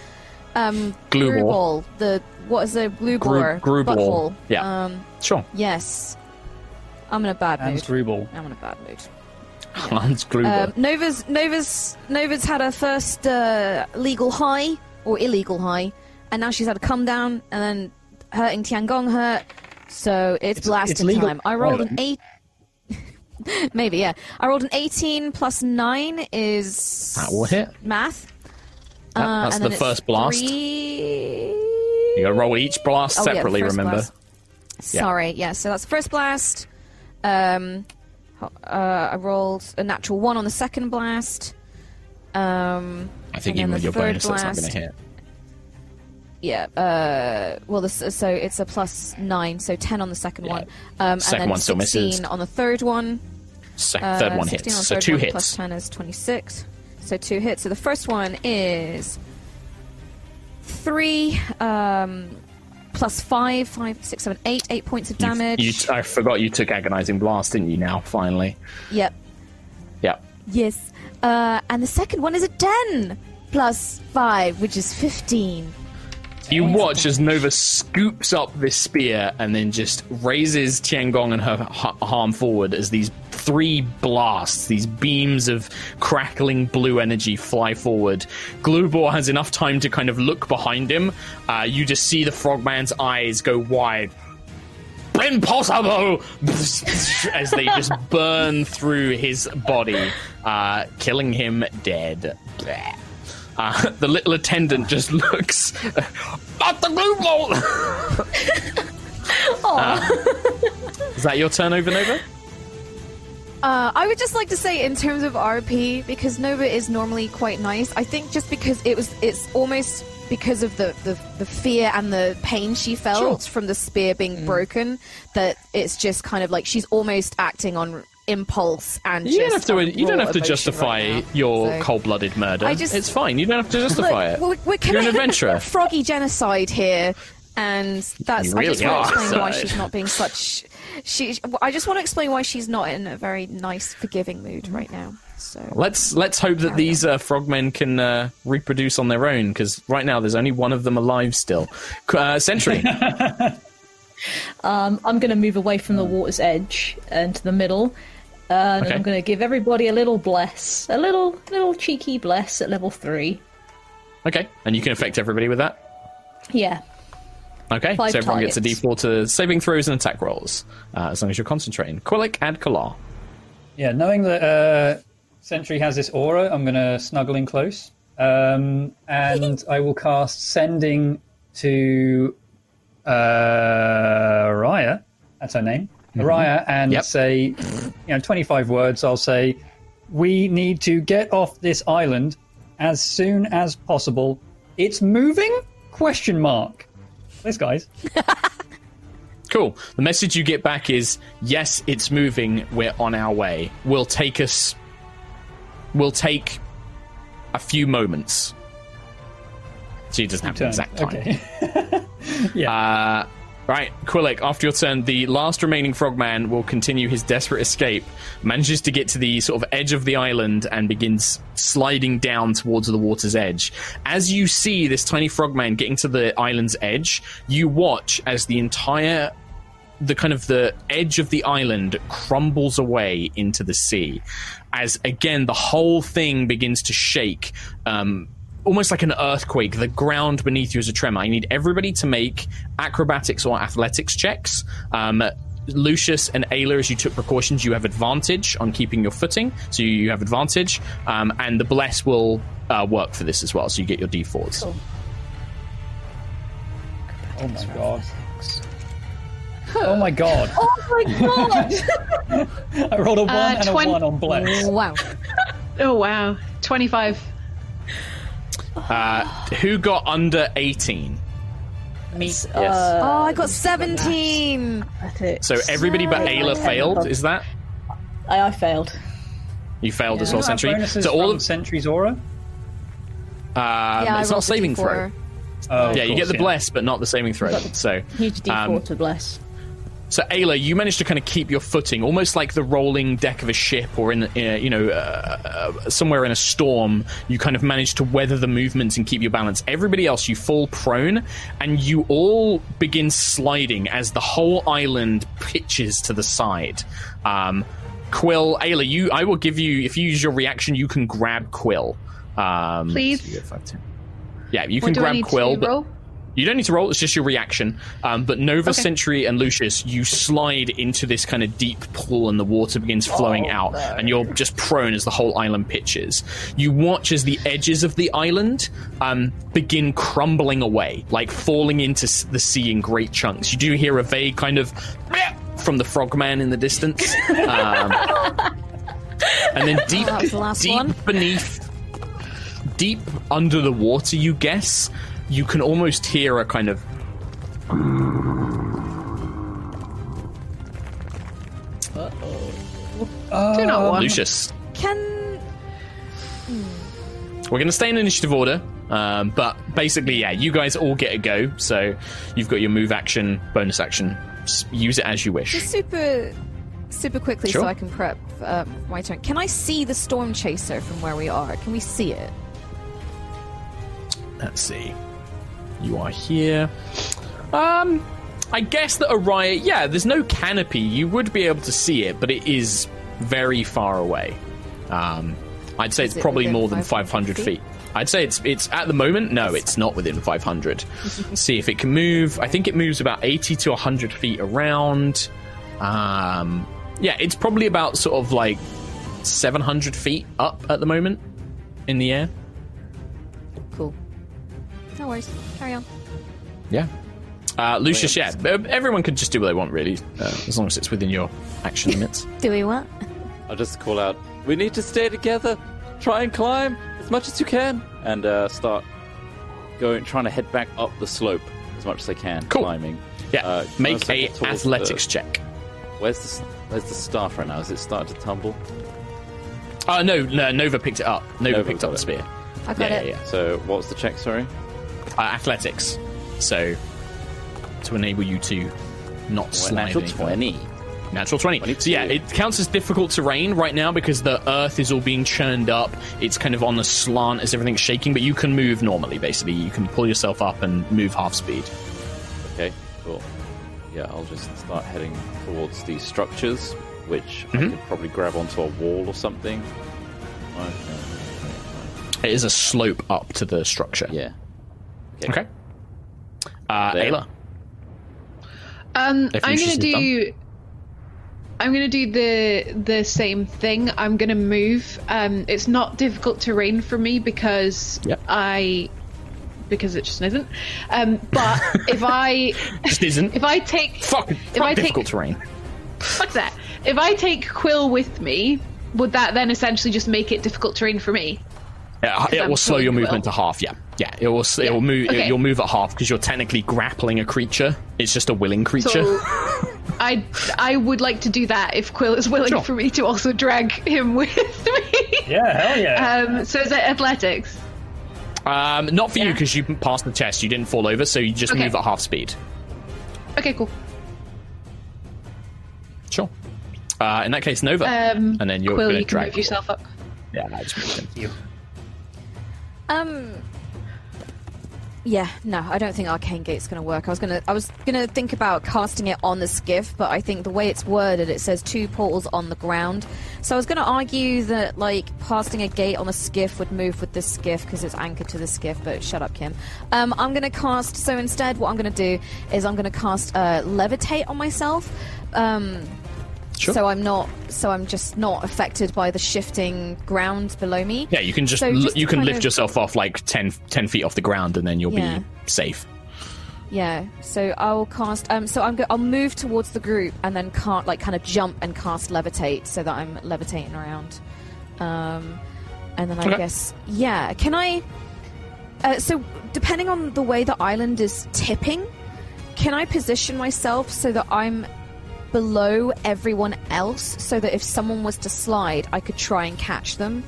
Um, Glue glue ball. ball. The what is the glue Gru- ball? glue ball. Yeah. Um, Sure. yes. I'm in a bad And mood. screwball. I'm in a bad mood. Hans Gruber. Um, Nova's Nova's Nova's had her first uh, legal high or illegal high, and now she's had a come down, and then hurting Tiangong hurt. So it's, It's- blasting it's legal time. I rolled an eight. Maybe yeah. I rolled an eighteen plus nine is That will hit. math. That- Uh, that's and the first blast. Three... You gotta roll each blast Oh, separately, first remember? blast. Sorry, yeah. So that's the first blast. Um, uh, I rolled a natural one on the second blast. Um, I think even then with your third bonus, that's not gonna hit. Yeah. Uh, well, this, so it's a plus nine, so ten on the second Yeah. one. Um, Second and then one still misses. sixteen on the third one. Sec- Uh, third one 16 hits. on the So third two one, hits. Plus ten is twenty-six. So two hits. So the first one is three. Um, plus five, five, six, seven, eight, eight points of You- damage. You, I forgot you took agonizing blast, didn't you? Now, finally. yep. Yeah. Yes. Uh, and the second one is a 10 plus 5, which is 15. You watch as Nova scoops up this spear and then just raises Tiangong and her arm forward as these three blasts, these beams of crackling blue energy fly forward. Glubor has enough time to kind of look behind him. Uh, you just see the frogman's eyes go wide. Impossible! as they just burn through his body, uh, killing him dead. Uh, the little attendant just looks at the ball. Uh, is that your turn over Nova? Uh, I would just like to say, in terms of RP, because Nova is normally quite nice. I think just because it was, it's almost because of the, the, the fear and the pain she felt Sure. from the spear being broken, that it's just kind of like she's almost acting on impulse and You don't have to. You don't have to justify right now. your So- cold-blooded murder. I just- it's fine. You don't have to justify Look, it. we're, we're You're an adventurer. froggy genocide here, and that's. You I just really want to are. explain why she's not being such. She. I just want to explain why she's not in a very nice, forgiving mood right now. So. Let's let's hope that these uh, frogmen can uh, reproduce on their own because right now there's only one of them alive still. Uh, Sentry. Um, I'm going to move away from the water's edge and to the middle. Uh, and Okay. I'm going to give everybody a little bless, a little little cheeky bless at level three. okay, and you can affect everybody with that. Yeah, Okay, Five so everyone gets a targets. D4 to saving throws and attack rolls uh, as long as you're concentrating. Quillick and Kalar. Yeah, knowing that uh, Sentry has this aura, I'm going to snuggle in close. Um, and I will cast Sending to uh, Raya. That's her name. Raya, and Yep. say, you know, 25 words. I'll say, we need to get off this island as soon as possible. It's moving? Question mark. Thanks, guys. Cool. The message you get back is yes, it's moving. We're on our way. We'll take us. We'll take a few moments. So he doesn't have an Turn. exact time. Okay. Yeah. Uh, right, Quillick, after your turn, the last remaining frogman will continue his desperate escape, manages to get to the sort of edge of the island, and begins sliding down towards the water's edge. As you see this tiny frogman getting to the island's edge, you watch as the entire the kind of the edge of the island crumbles away into the sea as again the whole thing begins to shake um, almost like an earthquake the ground beneath you is a tremor i need everybody to make acrobatics or athletics checks um, Lucius and Ayla, as you took precautions, you have advantage on keeping your footing, so you- you have advantage, um, and the bless will uh, work for this as well, so you get your d4s. Cool. Oh my god. Oh my god. Oh my god! I rolled a 1 Uh, and twen- a 1 on Bless. Wow. Oh wow, twenty-five. Uh, who got under 18? Yes. Oh, I got 17. So everybody but Ayla failed, is that? I, I failed. You failed as Do you well, have Sentry. So all of Sentry's aura? um, yeah, I it's not saving D4. throw. Oh, Yeah, of you get the yeah. bless, but not the saving throw. So, Huge D4 Um, to bless. So Ayla, you managed to kind of keep your footing, almost like the rolling deck of a ship, or in, in you know, uh, uh, somewhere in a storm. You kind of managed to weather the movements and keep your balance. Everybody else, you fall prone, and you all begin sliding as the whole island pitches to the side. Um, Quill, Ayla, you, I will give you if you use your reaction, you can grab Quill. Um, Please. so you get. Yeah, you What can do I grab need Quill, to but roll? You don't need to roll, it's just your reaction. Um, but Nova, Okay. Sentry, and Lucius, you slide into this kind of deep pool and the water begins flowing out, and you're just prone as the whole island pitches. You watch as the edges of the island um, begin crumbling away, like falling into the sea in great chunks. You do hear a vague kind of from the frogman in the distance. Um, and then deep, was the deep one. beneath deep under the water, you guess, you can almost hear a kind of. Do not want. Lucius. Can. We're going to stay in initiative order, um, but basically, yeah, you guys all get a go. So you've got your move action, bonus action. S- Use it as you wish. Just super. Super quickly Sure. so I can prep um, my turn. Can I see the storm chaser from where we are? Can we see it? Let's see. You are here. Um, I guess that Araya, yeah, there's no canopy. You would be able to see it, but it is very far away. Um, I'd say Is it's it probably more than 500 500 feet. feet? I'd say it's it's at the moment. No, it's not within 500. see if it can move. I think it moves about 80 to 100 feet around. Um, yeah, it's probably about sort of like 700 feet up at the moment in the air. Cool. No worries. Carry on. Yeah. Uh, Lucius, yeah, uh, everyone can just do what they want, really, uh, as long as it's within your action limits. Do we what? I'll just call out, we need to stay together. Try and climb as much as you can. And uh, start going, trying to head back up the slope as much as I can, Cool. climbing. Yeah, Uh, make a towards athletics the- check. Where's the, where's the staff right now? Is it starting to tumble? Uh, no, no, Nova picked it up. Nova, Nova picked up the spear. I got Yeah, it. yeah, yeah. So what's the check, sorry? Uh, athletics. So, to enable you to not slide. Natural any 20. Natural 20. 22. So, yeah, it counts as difficult terrain right now because the earth is all being churned up. It's kind of on the slant as everything's shaking, but you can move normally, basically. You can pull yourself up and move half speed. Okay, cool. Yeah, I'll just start heading towards these structures, which I Mhm. could probably grab onto a wall or something. Okay. It is a slope up to the structure. Yeah. Okay. Uh, Ayla. Um, I'm gonna is done. do. I'm gonna do the the same thing. I'm gonna move. Um, it's not difficult terrain for me because Yep. I because it just isn't. Um, but if I Just isn't. if I take Fuck, if fuck I take difficult terrain. fuck that. If I take Quill with me, would that then essentially just make it difficult terrain for me? Yeah, it I'm will slow your the movement to half. Yeah, yeah. It will. It will move. Okay. You'll move at half because you're technically grappling a creature. It's just a willing creature. So I I would like to do that if Quill is willing Sure. for me to also drag him with me. Yeah, hell yeah. Um, so is it athletics? um, not for you because you passed the test. You didn't fall over, so you just Okay. move at half speed. Okay, cool. Sure. Uh, in that case, Nova, Um, and then you're Quill, going to you can drag move yourself up. Yeah, I just moved him. Um. Yeah, no, I don't think Arcane Gate's going to work. I was gonna, I was gonna think about casting it on the skiff, but I think the way it's worded, it says two portals on the ground. So I was gonna argue that like casting a gate on a skiff would move with the skiff because it's anchored to the skiff. But shut up, Kim. Um, I'm gonna cast. So instead, what I'm gonna do is I'm gonna cast uh, levitate on myself. Um, Sure. So I'm not. So I'm just not affected by the shifting ground below me. Yeah, you can just, So l- just you can lift of- yourself off like 10, 10 feet off the ground, and then you'll Yeah. be safe. Yeah, so I'll cast. Um, so I'm. Go- I'll move towards the group and then can't like kind of jump and cast levitate so that I'm levitating around. Um, and then I Okay. guess yeah. Can I? Uh, so depending on the way the island is tipping, can I position myself so that I'm below everyone else, so that if someone was to slide, I could try and catch them?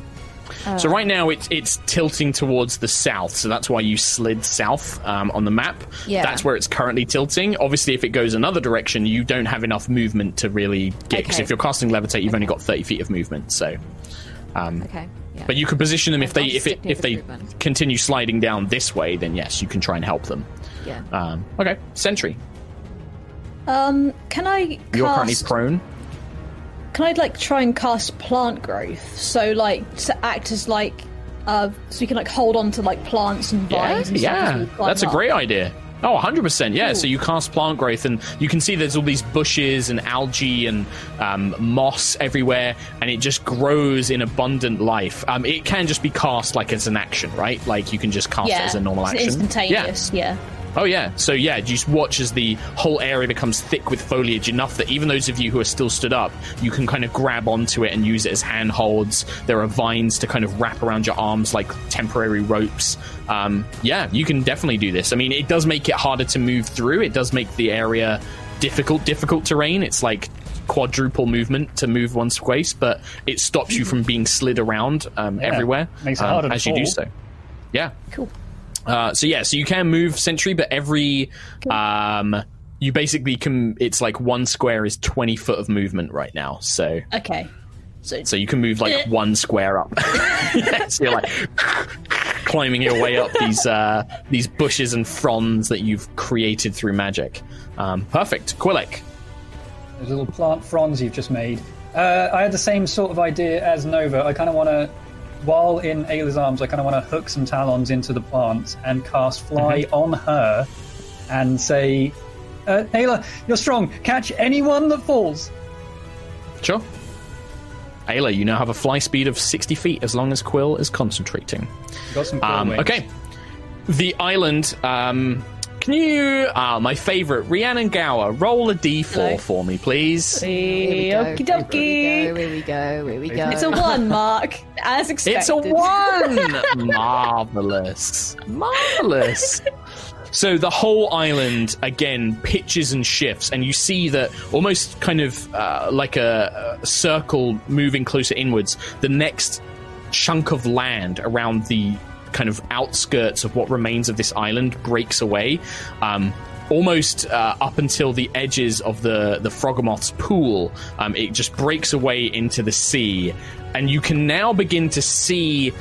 So right now it's it's tilting towards the south, so that's why you slid south um, on the map. Yeah. That's where it's currently tilting. Obviously, if it goes another direction, you don't have enough movement to really get. Because Okay. if you're casting levitate, you've only got thirty feet of movement. So, Okay. Yeah. but you could position them if they I'll if it if the they continue sliding down this way, then yes, you can try and help them. yeah. Um, okay, sentry, Um, can I you're currently prone. Can I like try and cast plant growth? So like to act as like, uh, so you can like hold on to like plants and Yeah, vines. and yeah, we climb that's a great idea. Oh, 100%. Yeah, so you cast plant growth, and you can see there's all these bushes and algae and um, moss everywhere, and it just grows in abundant life. Um, it can just be cast like as an action, right? Like you can just cast Yeah, it as a normal it's action. instantaneous. Yeah. Yeah. Oh, yeah. So, yeah, you just watch as the whole area becomes thick with foliage enough that even those of you who are still stood up, you can kind of grab onto it and use it as handholds. There are vines to kind of wrap around your arms like temporary ropes. Um, yeah, you can definitely do this. I mean, it does make it harder to move through. It does make the area difficult, difficult terrain. It's like quadruple movement to move one space, but it stops you from being slid around um, Yeah, everywhere makes it um, harder to as you do so. Yeah. Cool. Uh, so yeah, so you can move sentry, but every um, you basically can. It's like one square is twenty foot of movement right now. So Okay. So so you can move like one square up. yeah, so you're like climbing your way up these uh, these bushes and fronds that you've created through magic. Um, perfect, Quillick. Those little plant fronds you've just made. Uh, I had the same sort of idea as Nova. I kind of want to, while in Ayla's arms, I kind of want to hook some talons into the plants and cast fly on her and say, uh, Ayla, you're strong. Catch anyone that falls. Sure. Ayla, you now have a fly speed of 60 feet as long as Quill is concentrating. Got some cool Um, okay. The island. Um, can you. Ah, my favorite. Rhiannon Gower, roll a d4 Hello. for me, please. Hey, Here okie we go, dokie. Here we go. Here we go. It's a one, Mark, as expected. It's a one! Marvelous. Marvelous. So the whole island again pitches and shifts, and you see that almost kind of uh, like a, a circle moving closer inwards. The next chunk of land around the kind of outskirts of what remains of this island breaks away. Um, Almost uh, up until the edges of the the Froghemoth's pool, um, it just breaks away into the sea, and you can now begin to see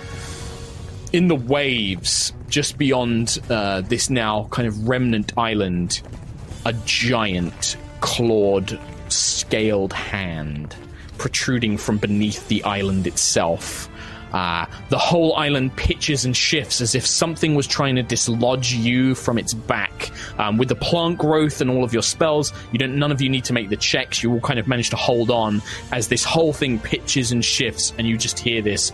in the waves just beyond uh, this now kind of remnant island a giant clawed scaled hand protruding from beneath the island itself uh, the whole island pitches and shifts as if something was trying to dislodge you from its back. Um, with the plant growth and all of your spells, you don't. None of you need to make the checks. You all kind of manage to hold on as this whole thing pitches and shifts, and you just hear this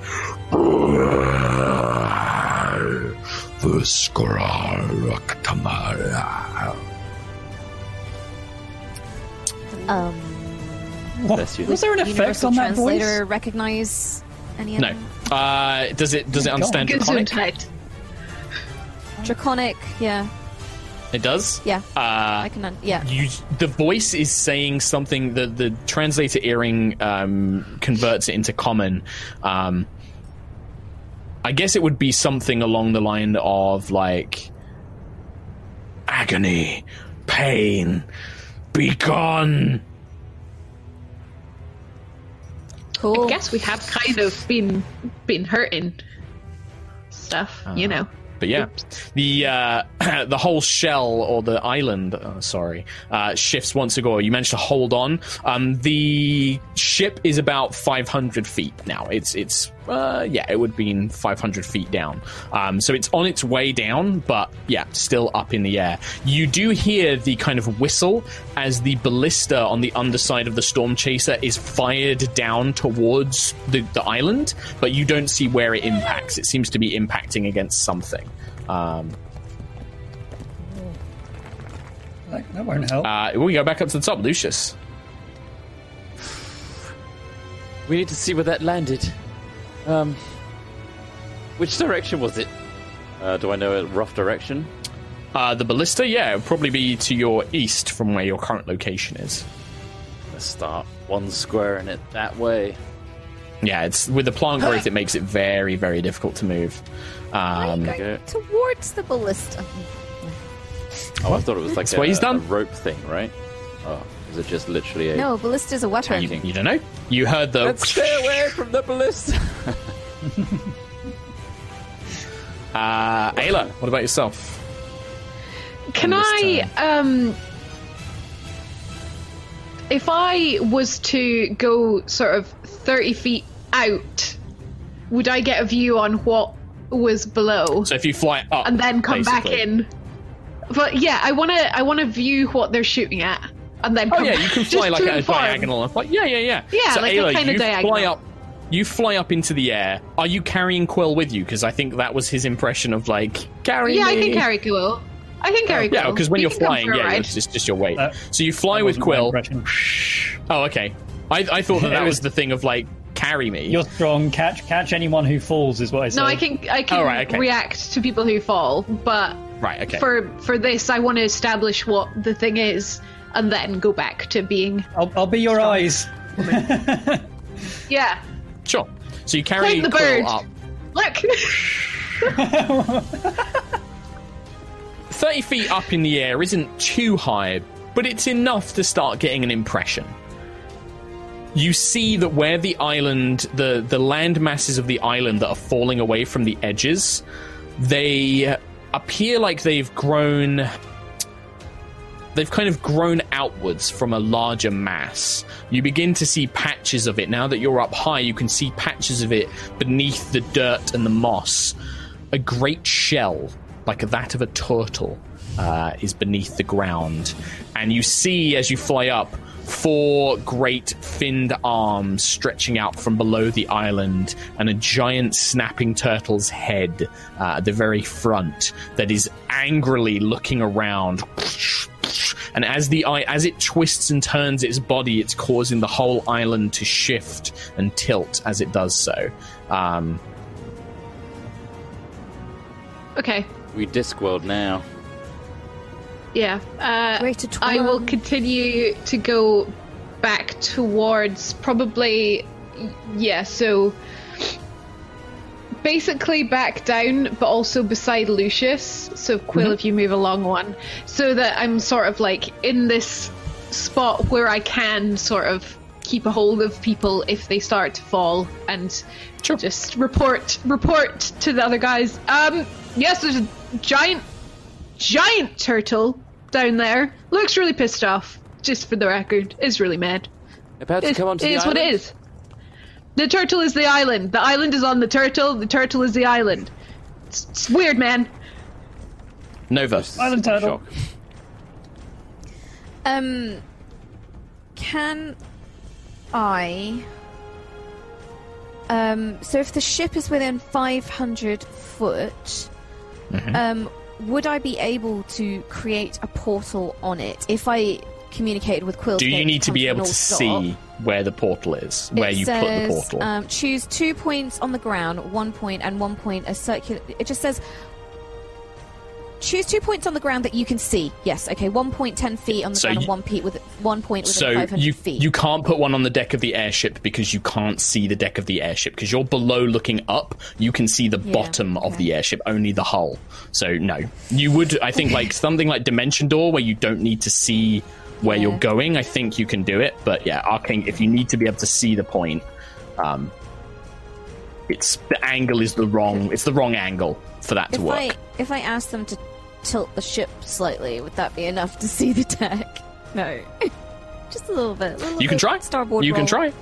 Um, Bless you. Was there an effect Universal on that voice? Recognize any no. them? Uh, does it? Does it understand draconic? Gesundheit. Draconic, yeah, It does. yeah. Uh, I can, un- yeah. you the voice is saying something the the translator earring um, converts it into common um, i guess it would be something along the line of like agony pain be gone Cool. I guess we have kind of been been hurting stuff, you know. But yeah, the uh, the whole shell or the island, uh, sorry, uh, shifts once ago. You managed to hold on. Um, the ship is about 500 feet now. It's it's uh, yeah, it would have been 500 feet down. Um, so it's on its way down, but yeah, still up in the air. You do hear the kind of whistle as the ballista on the underside of the storm chaser is fired down towards the, the island, but you don't see where it impacts. It seems to be impacting against something. Um, That, that won't help. uh, we go back up to the top, Lucius. We need to see where that landed. Um, which direction was it? Uh, do I know a rough direction? Uh, the ballista, yeah, it would probably be to your east from where your current location is. Let's start one square in it that way. Yeah, it's with the plant growth, it makes it very, very difficult to move. Um, Okay. Towards the ballista. Oh, I thought it was like That's a, what he's done. a rope thing, right? Oh, is it just literally a? No, ballista's a weapon. you, you don't know. You heard the. Let's stay away from the ballista. Uh, Ayla, what about yourself? Can I, um, if I was to go sort of 30 feet out, would I get a view on what was below So if you fly up and then come back in? But yeah, I want to, I want to view what they're shooting at and then Oh yeah, you can fly like a inform. diagonal. and fly- Yeah, yeah, yeah. Yeah, so like a Ayla, kinda you diagonal. fly up. You fly up into the air. Are you carrying Quill with you? Because I think that was his impression of like carry. Yeah, I me. can carry Quill. I can carry Quill. Yeah, because when You you're flying, for a yeah, it's just, just your weight. Uh, so you fly with Quill. impression. Oh, okay. I, I thought that that was was- the thing of like carry me. You're strong. Catch catch anyone who falls is what I said. No, I can I can Oh, right, okay. react to people who fall, but right. Okay. for for this, I want to establish what the thing is, and then go back to being I'll, I'll be your eyes. yeah. sure. So you carry Like the Quill bird. up. Look, 30 feet up in the air isn't too high, but it's enough to start getting an impression. You see that where the island, the, the land masses of the island that are falling away from the edges, they appear like they've grown they've kind of grown outwards from a larger mass. You begin to see patches of it. Now that you're up high, you can see patches of it beneath the dirt and the moss. A great shell, like that of a turtle, uh, is beneath the ground. And you see as you fly up four great finned arms stretching out from below the island and a giant snapping turtle's head uh, at the very front that is angrily looking around and as the eye as it twists and turns its body it's causing the whole island to shift and tilt as it does so um, Okay. We Discworld now. Yeah. Uh, Way to I will continue to go back towards probably. Yeah, so. Basically back down, but also beside Lucius. So, Quill, if you move along one. So that I'm sort of like in this spot where I can sort of keep a hold of people if they start to fall and just report report to the other guys. Um, yes, there's a giant giant turtle down there. Looks really pissed off. Just for the record, is really mad. About to It come onto the is what it island? is. The turtle is the island. The island is on the turtle. The turtle is the island. It's, it's weird, man. nova Island turtle. Shock. Um, can I? Um, so if the ship is within 500 foot, Mm-hmm. um, would I be able to create a portal on it if I communicated with Quill? do you need to be able to Star? see where the portal is where It you put the portal Um, choose two points on the ground, one point, and one point a circular. It just says choose two points on the ground that you can see. Yes, okay, one point ten feet on the So ground, you- and one point with one point within so five hundred you feet. you can't put one on the deck of the airship because you can't see the deck of the airship because you're below looking up. You can see the Yeah, bottom of the airship, only the hull. So no, you would. I think like something like Dimension Door where you don't need to see where Yeah. you're going. I think you can do it. But yeah, Arcane. If you need to be able to see the point, um, it's the angle is the wrong. It's the wrong angle for that to if work. I if I ask them to tilt the ship slightly, would that be enough to see the deck? No, just a little bit. a little You can try. Starboard. You can try.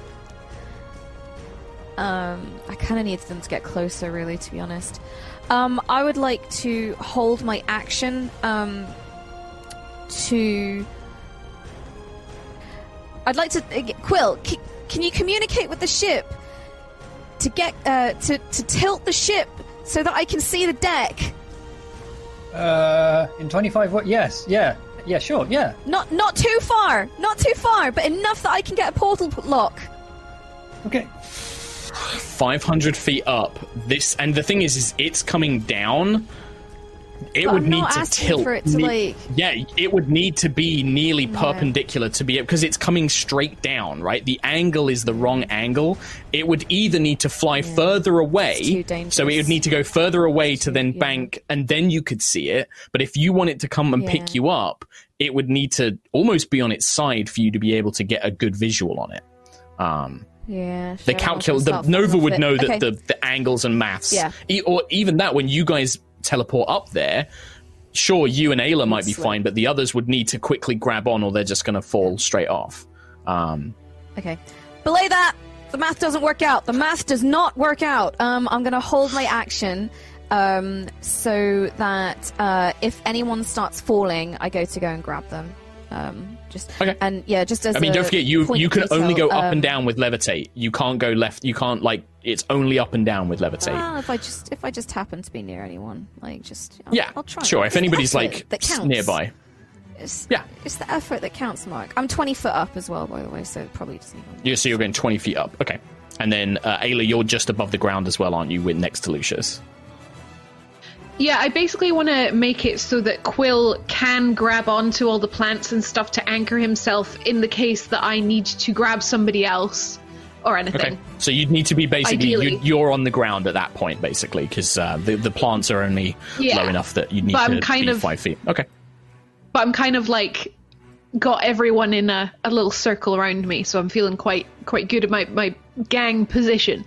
Um, I kind of need them to get closer, really, to be honest. Um, I would like to hold my action um, to. I'd like to uh, Quill. C- can you communicate with the ship to get uh, to to tilt the ship so that I can see the deck? Uh, in 25 what? Yes, yeah. Yeah, sure, yeah. Not not too far, not too far, but enough that I can get a portal p- lock. Okay. 500 feet up. This and the thing is, is it's coming down. It But would I'm need to tilt. it to, ne- like- yeah, it would need to be nearly perpendicular to be it because it's coming straight down. Right, the angle is the wrong angle. It would either need to fly further away, too so it would need to go further away to then yeah. bank, and then you could see it. But if you want it to come and Yeah. pick you up, it would need to almost be on its side for you to be able to get a good visual on it. Um, Yeah, the sure, I'll calcul the Nova would know that Okay. the, the angles and maths, Yeah. E- or even that when you guys teleport up there, sure you and Ayla might be Slip. fine, but the others would need to quickly grab on, or they're just going to fall straight off. Um, Okay. Belay that! The math doesn't work out. The math does not work out. Um, I'm going to hold my action um, so that uh, if anyone starts falling, I go to go and grab them. Um, just Okay. and yeah, just as I mean, don't forget you you can only go up um, and down with levitate. You can't go left. You can't like it's only up and down with levitate. Well, if I just if I just happen to be near anyone, like just I'll, yeah, I'll try. sure. If anybody's like nearby, it's, Yeah. it's the effort that counts, Mark. I'm 20 foot up as well, by the way, so probably doesn't even. you so you're going twenty feet up. Okay, and then uh, Ayla, you're just above the ground as well, aren't you? With next to Lucius. Yeah, I basically want to make it so that Quill can grab onto all the plants and stuff to anchor himself in the case that I need to grab somebody else or anything. Okay, so you'd need to be basically you, you're on the ground at that point, basically, because uh, the the plants are only Yeah. low enough that you need But to I'm kind be of- five feet. Okay, But I'm kind of like got everyone in a, a little circle around me, so I'm feeling quite quite good at my, my gang position.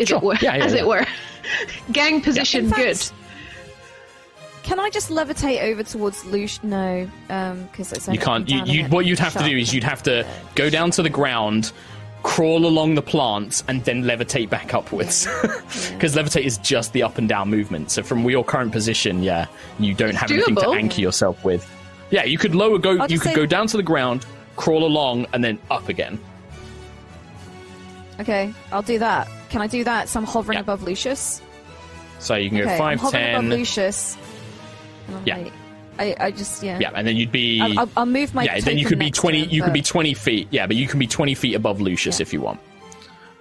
As Sure. it were. Yeah, yeah, as it were. gang position fact, good. Can I just levitate over towards Lush? No, um, because it's You can't. You, you, what you'd have to do is you'd have to go down to the ground, crawl along the plants, and then levitate back upwards. Because levitate is just the up and down movement. So from your current position, yeah, you don't have anything to anchor yourself with. Yeah, you could lower. Go. I'll You could say- go down to the ground, crawl along, and then up again. Okay, I'll do that. Can I do that? So I'm hovering Yeah. above Lucius. So you can okay, go I'm five, hovering above. Lucius. And I'm Yeah. like- I, I just yeah. Yeah, and then you'd be. I'll, I'll, I'll move my. yeah, then you could be twenty. him, You could be twenty feet. Yeah, but you can be twenty feet above Lucius Yeah. if you want.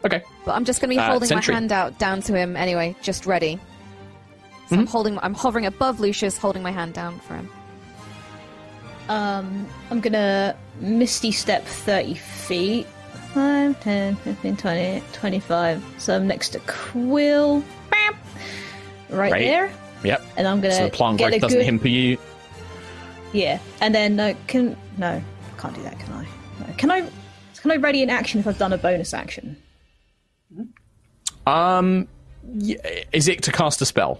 Okay. But I'm just going to be Uh, holding sentry. my hand out down to him anyway, just ready. So Mm-hmm. I'm holding. I'm hovering above Lucius, holding my hand down for him. Um, I'm gonna Misty Step 30 feet. 5, 10, 15, 20, 25. So I'm next to Quill. Bam! Right, Right. there. Yep. And I'm gonna So the plant get growth doesn't good... hinder you. Yeah. And then, uh, can... No, can't do that, can I? No. Can I... Can I ready an action if I've done a bonus action? Um, is it to cast a spell?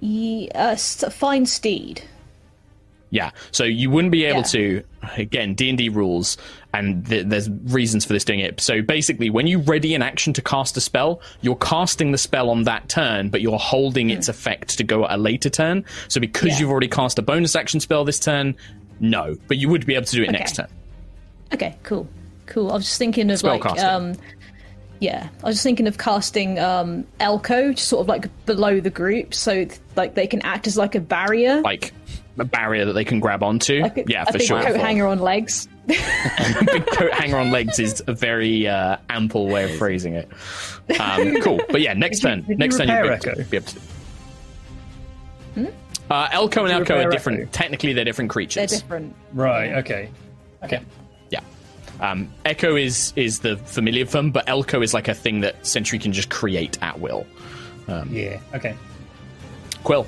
Ye- uh, find Steed. Yeah. So you wouldn't be able Yeah. to. Again, D and D rules, and th- there's reasons for this doing it. So basically, when you ready an action to cast a spell, you're casting the spell on that turn, but you're holding its effect to go at a later turn. So because Hmm. Yeah. you've already cast a bonus action spell this turn, no, but you would be able to do it Okay. next turn. Okay, cool. Cool. I was just thinking of like Spellcasting. um yeah, I was just thinking of casting um Elko just sort of like below the group so like they can act as like a barrier. Like a barrier that they can grab onto. like a, yeah, a for big sure. coat hanger on legs. big coat hanger on legs is a very uh, ample way of phrasing it. Um, cool, but yeah, next Did turn. you next turn you'll be repair able, to, Echo? be able to. Uh, Elko and you Elko are different. Echo? Technically, they're different creatures. They're different. Right. Okay. Okay. Yeah. Um, Echo is is the familiar form, but Elko is like a thing that Sentry can just create at will. Yeah. Okay. Quill.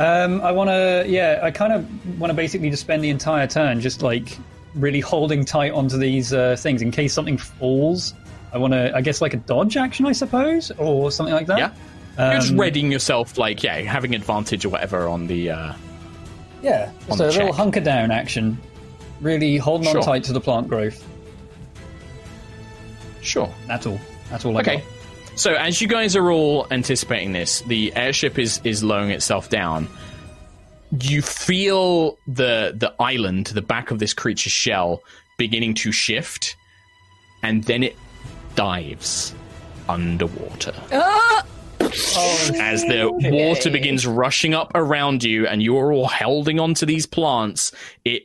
Um, I want to. Yeah, I kind of want to basically just spend the entire turn just like really holding tight onto these uh, things in case something falls. I want to. I guess like a dodge action, I suppose, or something like that. Yeah. You're just Um, readying yourself, like yeah, having advantage or whatever on the. Uh, Yeah, on the a little hunker down action. Really holding Sure. on tight to the plant growth. sure. That's all. That's all I Okay. got. So as you guys are all anticipating this, the airship is is lowering itself down. You feel the the island, the back of this creature's shell, beginning to shift, and then it dives underwater. Ah! As the water begins rushing up around you and you're all holding onto these plants, it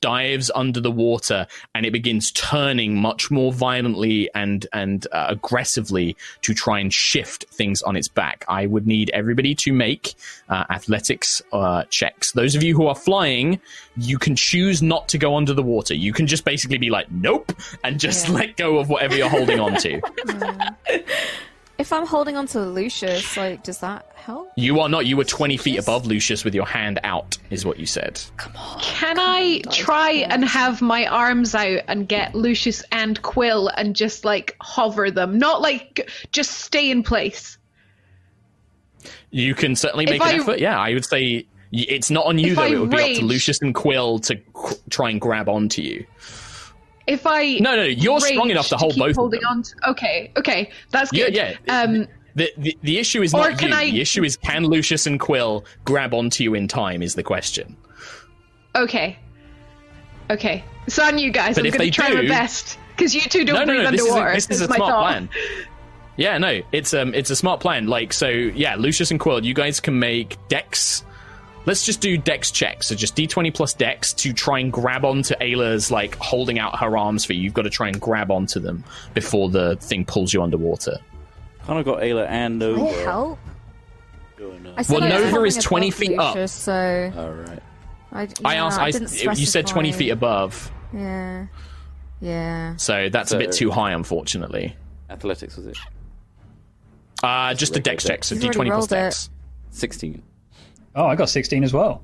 dives under the water and it begins turning much more violently and and uh, aggressively to try and shift things on its back. I would need everybody to make uh, athletics uh, checks. Those of you who are flying, you can choose not to go under the water. You can just basically be like, nope, and just Yeah. let go of whatever you're holding on to. If I'm holding on to Lucius, like, does that help? You are not. You were 20 feet above Lucius with your hand out, is what you said. Come on. Can I try and have my arms out and get Lucius and Quill and just like hover them? Not like just stay in place. You can certainly If make an I- effort. Yeah, I would say it's not on you, If though. I it would be up to Lucius and Quill to qu- try and grab onto you. If I No, no, no you're strong enough to hold keep both of holding them. on. To, okay, okay, that's good. yeah. Um, The, the, the issue is not you. I- The issue is can Lucius and Quill grab onto you in time, is the question. okay, okay. It's on you guys. But I'm if going they to try do- my best because you two don't no, no, breathe no. This is a, this is a smart thought. plan. Yeah, no, it's um, it's a smart plan. Like, so yeah, Lucius and Quill, you guys can make Dex. Let's just do Dex checks. So just D20 plus Dex to try and grab onto Ayla's like holding out her arms for you. You've got to try and grab onto them before the thing pulls you underwater. Kind of got Ayla and Nova. Will it help? going up. I said Well, I was Nova hovering is 20 above feet up. Lucius, So All right. I, I asked. I, didn't you said 20 specify. feet above, Yeah, yeah. so that's a So- bit too high, unfortunately. Athletics was it? Uh, just a Dex check. So You've already D20 plus rolled it. Dex. Sixteen. Oh, I got 16 as well.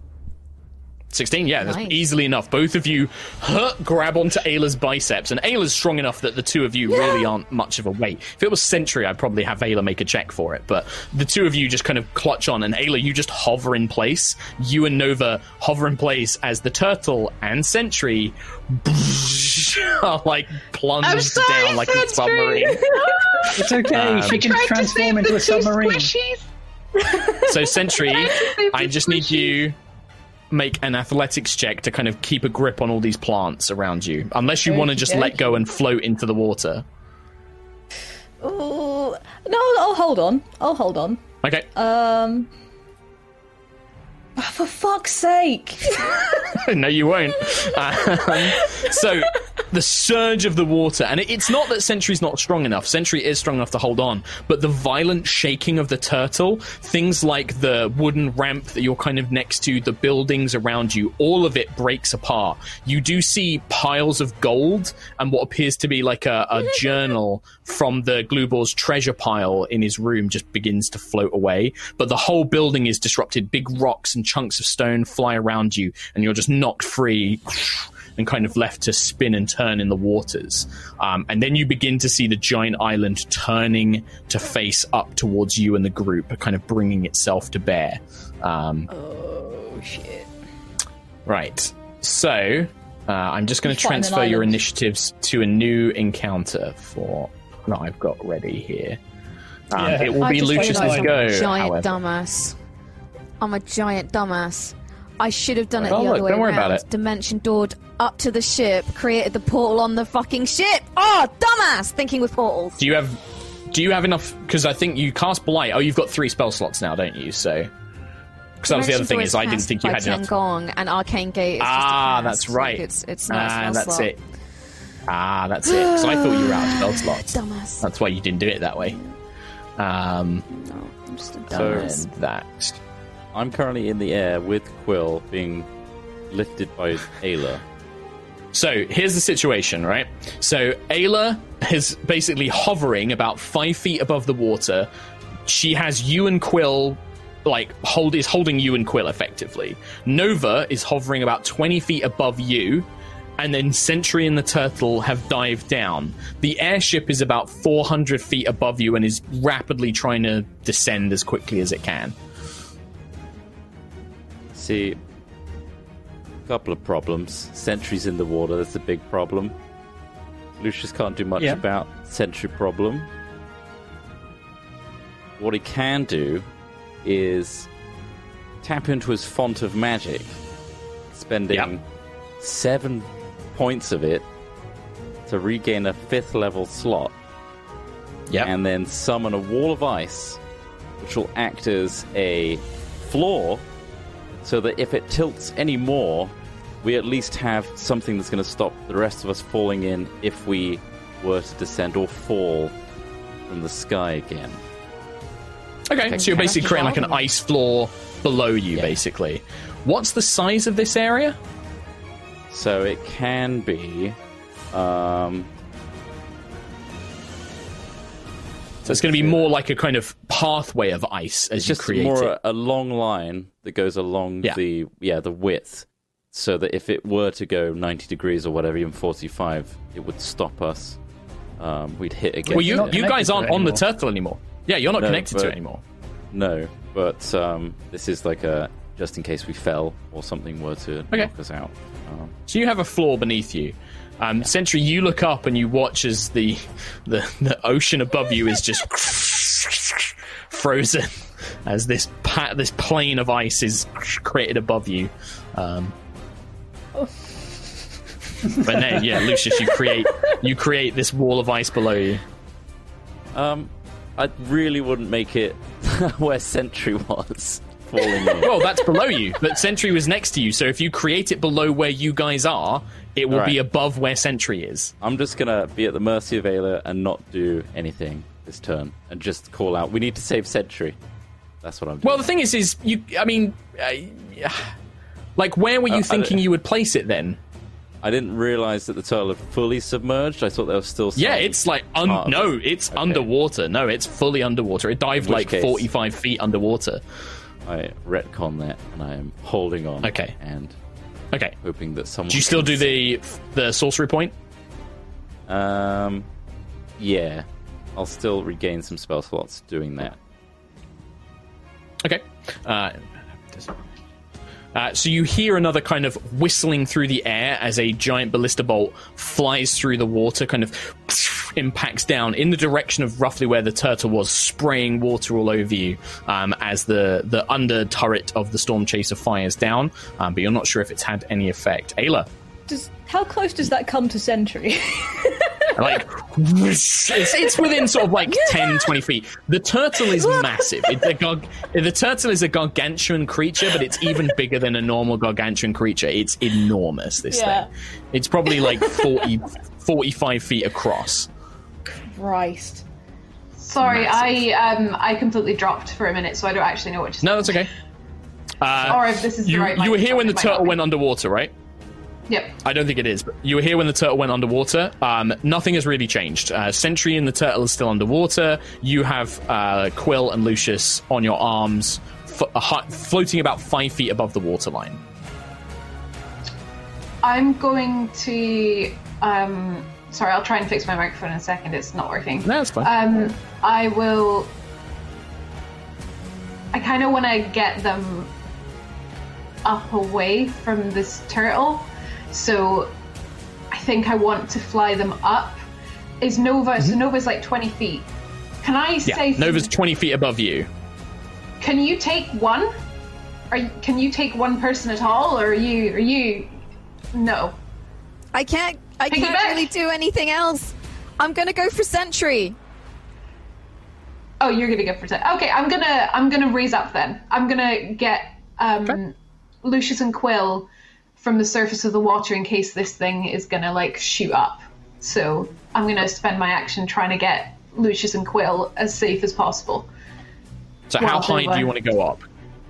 16, yeah, that's Nice. easily enough. Both of you huh, grab onto Ayla's biceps, and Ayla's strong enough that the two of you really aren't much of a weight. If it was Sentry, I'd probably have Ayla make a check for it, but the two of you just kind of clutch on, and Ayla, you just hover in place. You and Nova hover in place as the turtle and Sentry are like plunged I'm sorry, down like a submarine. It's okay. Um, she can Tried to transform into a submarine. squishies. So, Sentry, Tried to save I just need you make an athletics check to kind of keep a grip on all these plants around you. Unless you want to just let go and float into the water. Ooh, no, I'll hold on. I'll hold on. Okay. Um. oh, for fuck's sake! no, you won't. Um, so the surge of the water, and it, it's not that Sentry's not strong enough. Sentry is strong enough to hold on, but the violent shaking of the turtle, things like the wooden ramp that you're kind of next to, the buildings around you, all of it breaks apart. You do see piles of gold and what appears to be like a, a journal from the Glubor's treasure pile in his room just begins to float away. But the whole building is disrupted. Big rocks and chunks of stone fly around you, and you're just knocked free and kind of left to spin and turn in the waters. Um, and then you begin to see the giant island turning to face up towards you and the group, kind of bringing itself to bear. Um, oh shit! Right. So uh, I'm just going to You're fighting an transfer your initiatives to a new encounter for that I've got ready here. Um, Yeah. It will I be Lucius's go. giant however. dumbass. I'm a giant dumbass. I should have done it Oh, the look, other way don't worry around. about it. Dimension doored up to the ship, created the portal on the fucking ship. Oh, dumbass! Thinking with portals. Do you have? Do you have enough? Because I think you cast blight. Oh, you've got three spell slots now, don't you? So, because that was the other thing is I didn't think you had enough. Tiangong and Arcane Gate. Is just a Ah, that's right. Like, it's it's not ah, that's slot. it. Ah, that's it. Because I thought you were out of spell slots. Dumbass. That's why you didn't do it that way. Um, No, I'm just a dumbass. and that. I'm currently in the air with Quill being lifted by Ayla. So here's the situation, right? So Ayla is basically hovering about five feet above the water. She has you and Quill, like hold is holding you and Quill effectively. Nova is hovering about twenty feet above you, and then Sentry and the Turtle have dived down. The airship is about four hundred feet above you and is rapidly trying to descend as quickly as it can. See, a couple of problems. Sentry's in the water, that's a big problem. Lucius can't do much Yeah. about Sentry problem. What he can do is tap into his font of magic, spending Yep. seven points of it to regain a fifth level slot, Yeah. and then summon a wall of ice, which will act as a floor so that if it tilts any more, we at least have something that's going to stop the rest of us falling in if we were to descend or fall from the sky again. Okay, so you're basically creating like an ice floor below you, Yeah. basically. What's the size of this area? So it can be. Um, So it's going to be more like a kind of pathway of ice as it's you just create more it. a, a long line that goes along Yeah. the yeah the width, so that if it were to go ninety degrees or whatever, even forty-five, it would stop us. Um, we'd hit again. Well, you you guys aren't on the turtle anymore. Yeah, you're not No, connected to it anymore. No, but um, this is like a just in case we fell or something were to Okay. knock us out. Um, So you have a floor beneath you. Um, Sentry, you look up and you watch as the the, the ocean above you is just frozen as this pa- this plane of ice is created above you. Um, but then, yeah, Lucius, you create you create this wall of ice below you. um, I really wouldn't make it where Sentry was falling in. Well, that's below you, but Sentry was next to you. So if you create it below where you guys are, it will be above where Sentry is. I'm just gonna be at the mercy of Ayla and not do anything this turn, and just call out, "We need to save Sentry." That's what I'm doing. Well, the thing is, is you. I mean, uh, like, where were you Uh, thinking you would place it then? I didn't realize that the turtle had fully submerged. I thought there was still. Some Yeah, it's like un- no, it's Okay. underwater. No, it's fully underwater. It dived like case- forty-five feet underwater. I retcon that, and I am holding on. Okay. and Okay. hoping that someone. Do you still do the the sorcery point? Um, yeah, I'll still regain some spell slots doing that. Okay. Uh, uh, so you hear another kind of whistling through the air as a giant ballista bolt flies through the water, kind of impacts down in the direction of roughly where the turtle was, spraying water all over you um, as the, the under turret of the storm chaser fires down. Um, but you're not sure if it's had any effect. Ayla, Does, how close does that come to Sentry? like it's, it's within sort of like 10 20 feet. The turtle is massive. It's a gar- the turtle is a gargantuan creature but it's even bigger than a normal gargantuan creature. It's enormous this Yeah. thing. It's probably like 40 45 feet across. Christ. Sorry, I um I completely dropped for a minute, so I don't actually know what just. no that's okay. Uh, Or if this is the you, right you were here when the microphone, it might turtle went underwater right. Yep. I don't think it is, but you were here when the turtle went underwater. Um, nothing has really changed. Uh, Sentry and the turtle is still underwater. You have uh, Quill and Lucius on your arms, f- uh, floating about five feet above the waterline. I'm going to. Um, sorry, I'll try and fix my microphone in a second. It's not working. No, that's fine. Um, I will. I kind of want to get them up away from this turtle, so I think I want to fly them up. Is Nova? So Nova's like twenty feet. Can I Mm-hmm. yeah, say? Nova's 20 feet above you. Can you take one? Are you, can you take one person at all, or are you? Are you? No. I can't. I Piggyback. can't really do anything else. I'm gonna go for Sentry. Oh, you're gonna go for ten. Okay, I'm gonna I'm gonna raise up then. I'm gonna get um, Lucius and Quill from the surface of the water in case this thing is gonna like shoot up. So I'm gonna spend my action trying to get Lucius and Quill as safe as possible. So, how high do you want to go up?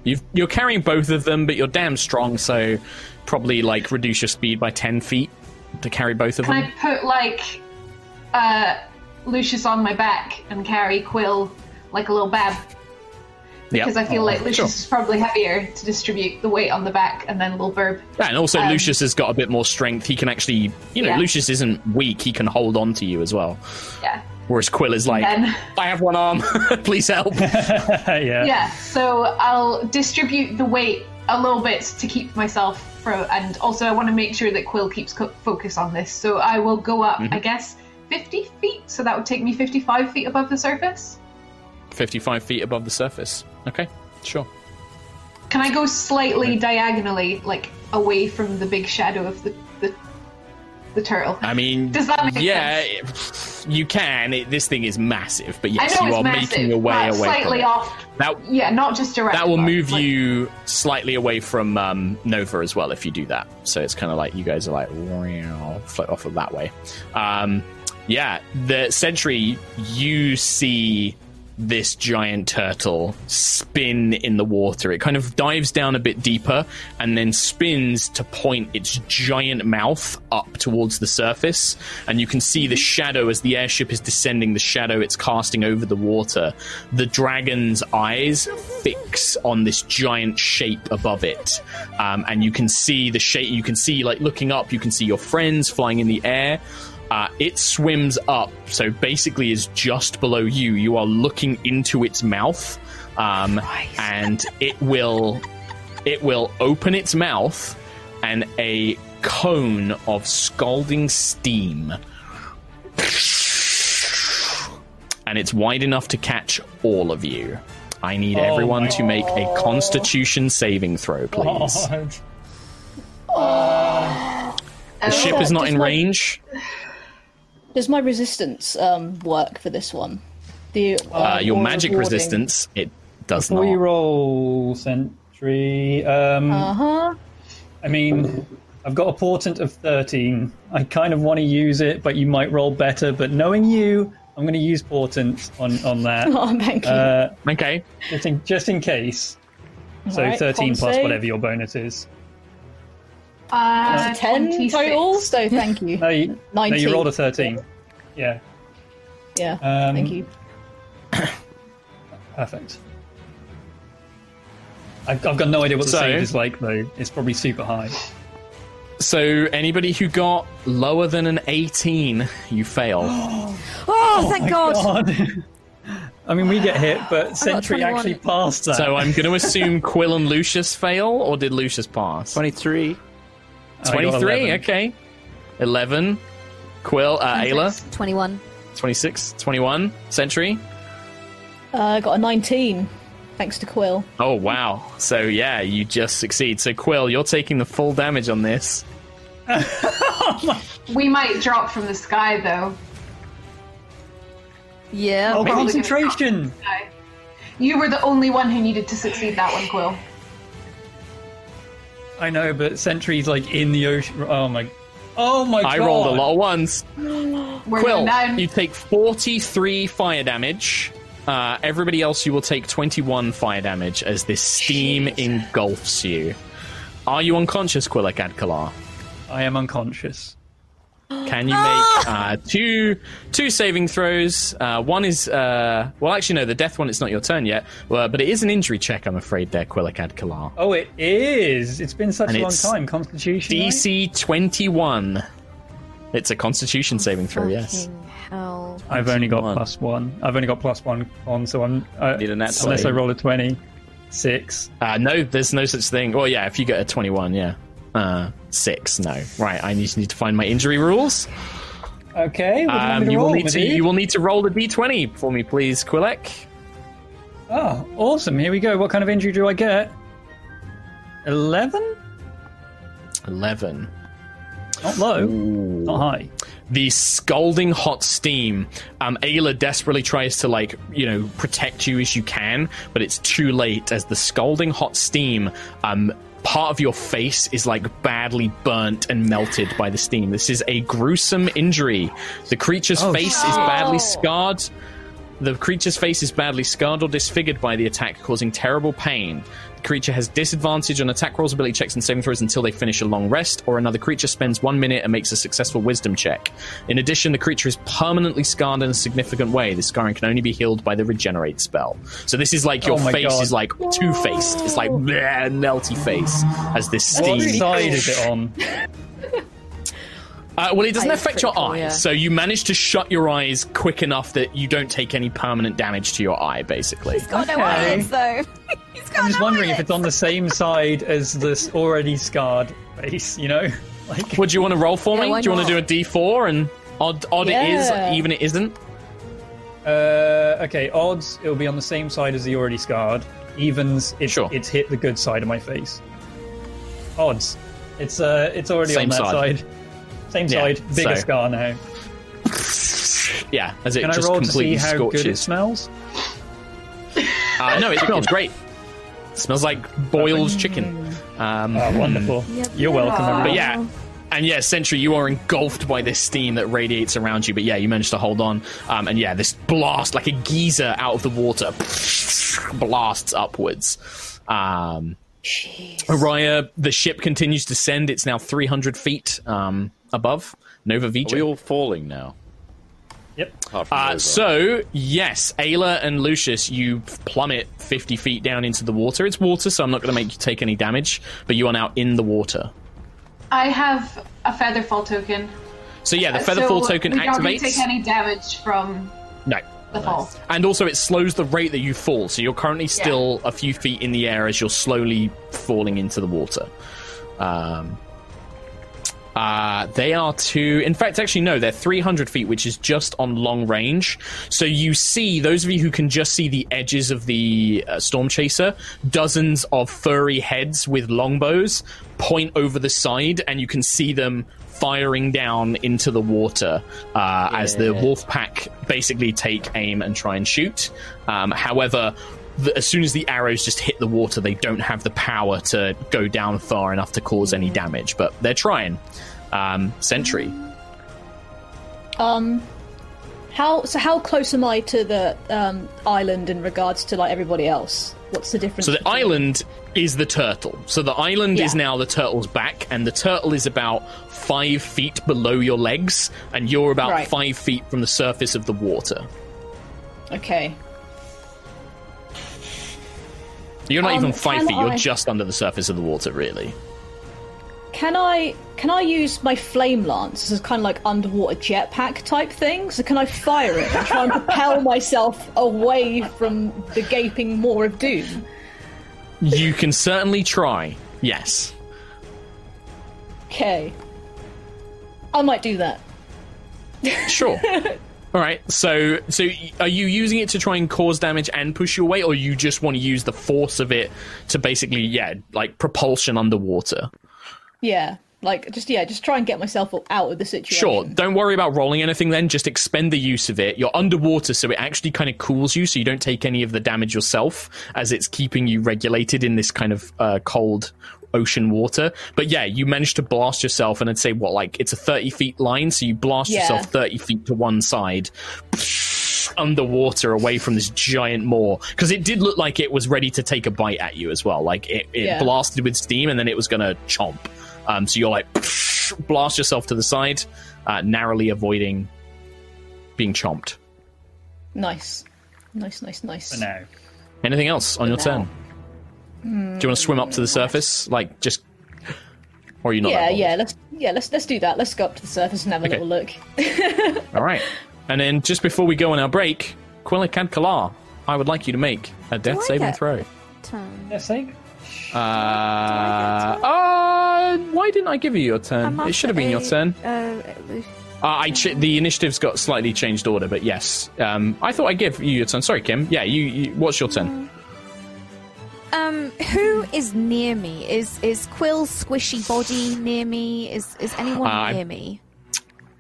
You've, you're carrying both of them, but you're damn strong, so probably like reduce your speed by 10 feet to carry both of Can them. I put like uh, Lucius on my back and carry Quill like a little bab? Yeah. Because I feel like Lucius Sure. is probably heavier to distribute the weight on the back, and then little Verb. Yeah, and also Um, Lucius has got a bit more strength. He can actually, you know, Yeah. Lucius isn't weak. He can hold on to you as well. Yeah. Whereas Quill is like, Then I have one arm. Please help. yeah. yeah, so I'll distribute the weight a little bit to keep myself from, and also I want to make sure that Quill keeps co- focus on this. So I will go up, Mm-hmm. I guess, 50 feet. So that would take me 55 feet above the surface. 55 feet above the surface. Okay, sure. Can I go slightly diagonally, like away from the big shadow of the the, the turtle? I mean, Does that make sense? yeah, you can. It, this thing is massive, but yes, you are massive, making your way away slightly off. That Yeah, not just direct. that will but, move like- you slightly away from um, Nova as well if you do that. So it's kind of like you guys are like float off of that way. Um, yeah, the sentry. You see this giant turtle spin in the water. It kind of dives down a bit deeper and then spins to point its giant mouth up towards the surface. And you can see the shadow as the airship is descending, the shadow it's casting over the water. The dragon's eyes fix on this giant shape above it. Um, and you can see the shape, you can see, like, looking up, you can see your friends flying in the air. Uh, it swims up, so basically is just below you. You are looking into its mouth, um, and it will it will open its mouth, and a cone of scalding steam, and it's wide enough to catch all of you. I need Oh everyone to make a Constitution saving throw, please. God. The ship is not in my- range. Does my resistance um, work for this one? The Uh, your magic rewarding- resistance, it does Before you not. roll Sentry, um, Uh-huh. I mean, I've got a portent of 13. I kind of want to use it, but you might roll better. But knowing you, I'm going to use portent on, on that. Oh, thank you. Uh, Okay. just, in, just in case. So Alright, 13 plus save. whatever your bonus is. Uh, Ten 26. total, so thank you. No, you, no, 19. you rolled a 13. Yeah, Yeah, Um, thank you. perfect. I've, I've got no idea what the So- save is like, though. It's probably super high. So anybody who got lower than an 18, you fail. Oh, thank God. God. I mean, we get hit, but Sentry actually passed that. So I'm going to assume Quill and Lucius fail, or did Lucius pass? 23. I got 23, 11. okay. 11. Quill, uh, Ayla, 21. 26, 21. Sentry. Uh, got a 19, thanks to Quill. Oh, wow. So, yeah, you just succeed. So, Quill, you're taking the full damage on this. We might drop from the sky though. Yeah. Oh, Maybe we can- concentration! You were the only one who needed to succeed that one, Quill. I know, but Sentry's like in the ocean. Oh my. Oh my I god. rolled a lot of ones. Quill, you take 43 fire damage. Uh, everybody else, you will take 21 fire damage as this steam engulfs you. Are you unconscious, Quillick Adkalar? I am unconscious. Can you make uh, two two saving throws? Uh, one is uh, well, actually no, the death one. It's not your turn yet, well, but it is an injury check. I'm afraid there, Quillick Adkalar. Oh, it is. It's been such And a long time. Constitution. right? DC 21. It's a Constitution saving throw. Yes. Fucking hell. I've only got 21. plus one. I've only got plus one on, so I'm. Uh, Need a nat unless I roll a twenty-six. Uh, no, there's no such thing. Well, yeah, if you get a 21, yeah. Uh, six, no. Right, I just need to find my injury rules. Okay. What do you, want Um, to you will need to Madhu? you will need to roll the d20 for me, please, Quillick. Oh, awesome. Here we go. What kind of injury do I get? 11? 11. Not low. Not high. the scalding hot steam. Um, Ayla desperately tries to like you know protect you as you can, but it's too late as the scalding hot steam. Um, part of your face is like badly burnt and melted by the steam. This is a gruesome injury. The creature's Oh, face is badly scarred. The creature's face is badly scarred or disfigured by the attack, causing terrible pain. The creature has disadvantage on attack rolls, ability checks, and saving throws until they finish a long rest, or another creature spends one minute and makes a successful wisdom check. In addition, the creature is permanently scarred in a significant way. The scarring can only be healed by the regenerate spell. So this is like your Oh face God. is like two faced. It's like bleh, melty face as this steam. What side is it on? Uh, well, it doesn't That is affect your pretty cool, eyes, yeah. so you manage to shut your eyes quick enough that you don't take any permanent damage to your eye, basically. He's got no Okay. eyelids, though. He's got I'm just no wondering if it's on the same side as this already scarred face, you know? Like, Would you want to roll for me? why Do you want to do a not? D4 and odd odd it Yeah. is, even it isn't? uh, okay, odds, it'll be on the same side as the already scarred. Evens, it's, Sure. it's hit the good side of my face. Odds, it's uh, it's already Same on that side. side. Same Yeah, side, bigger so- scar now. Yeah, as it Can I just roll to see completely how good it scorches. smells? Uh, no, it smells great. It smells like boiled chicken. Um, Oh, wonderful. Yep. You're welcome, everyone. But yeah, and yeah, Sentry, you are engulfed by this steam that radiates around you. But yeah, you managed to hold on. Um, and yeah, this blast, like a geyser out of the water, blasts upwards. Um, Araya, the ship continues to send. It's now 300 feet um, above Nova Are Vija. we all falling now? Yep. Uh, so, yes, Ayla and Lucius, you plummet 50 feet down into the water. It's water, so I'm not going to make you take any damage, but you are now in the water. I have a feather fall token. So, yeah, the Uh, Featherfall so token we don't activates. take any damage from No. the fall. And also, it slows the rate that you fall, so you're currently still a few feet in the air as you're slowly falling into the water. Um, uh, they are two. In fact, actually, no, they're 300 feet, which is just on long range. So you see, those of you who can just see the edges of the uh, storm chaser, dozens of furry heads with longbows point over the side, and you can see them firing down into the water uh, as the wolf pack basically take aim and try and shoot. Um, however, the, as soon as the arrows just hit the water, they don't have the power to go down far enough to cause any damage, but they're trying. Um, Sentry. Um, how so? How close am I to the um, island in regards to like everybody else? What's the difference? So the between- island is the turtle. So the island is now the turtle's back, and the turtle is about five feet below your legs, and you're about Right. five feet from the surface of the water. Okay. You're not Um, even five feet. You're just under the surface of the water, really. can I can I use my flame lance as kind of like underwater jetpack type thing? So can I fire it and try and propel myself away from the gaping maw of doom? You can certainly try. Yes. Okay, I might do that. Sure. All right. So, so are you using it to try and cause damage and push you away, or you just want to use the force of it to basically, yeah, like propulsion underwater? Yeah, like just yeah, just try and get myself out of the situation. Sure. Don't worry about rolling anything then. Just expend the use of it. You're underwater, so it actually kind of cools you, so you don't take any of the damage yourself, as it's keeping you regulated in this kind of uh, cold ocean water. But yeah, you managed to blast yourself, and I'd say what like it's a 30 feet line, so you blast Yeah. yourself 30 feet to one side. Underwater, away from this giant maw, because it did look like it was ready to take a bite at you as well. Like it, it Yeah. blasted with steam, and then it was gonna chomp. Um, so you're like blast yourself to the side, uh, narrowly avoiding being chomped. Nice, nice, nice, nice. For now. Anything else on your now. turn? Do you want to swim up to the surface, like just, or are you not? yeah, that yeah. Let's yeah, let's let's do that. Let's go up to the surface and have a Okay. little look. All right. And then just before we go on our break, Quillick and Kalar, I would like you to make a death I saving get- throw. Turn. Yes, sake. Uh, uh, why didn't I give you your turn? It should have been your turn. a- Uh, Uh, I ch- the initiative's got slightly changed order, but yes. Um, I thought I gave you your turn. Sorry, Kim. Yeah, you. you what's your turn? Um, who is near me? Is is Quill's squishy body near me? Is is anyone Uh, near me?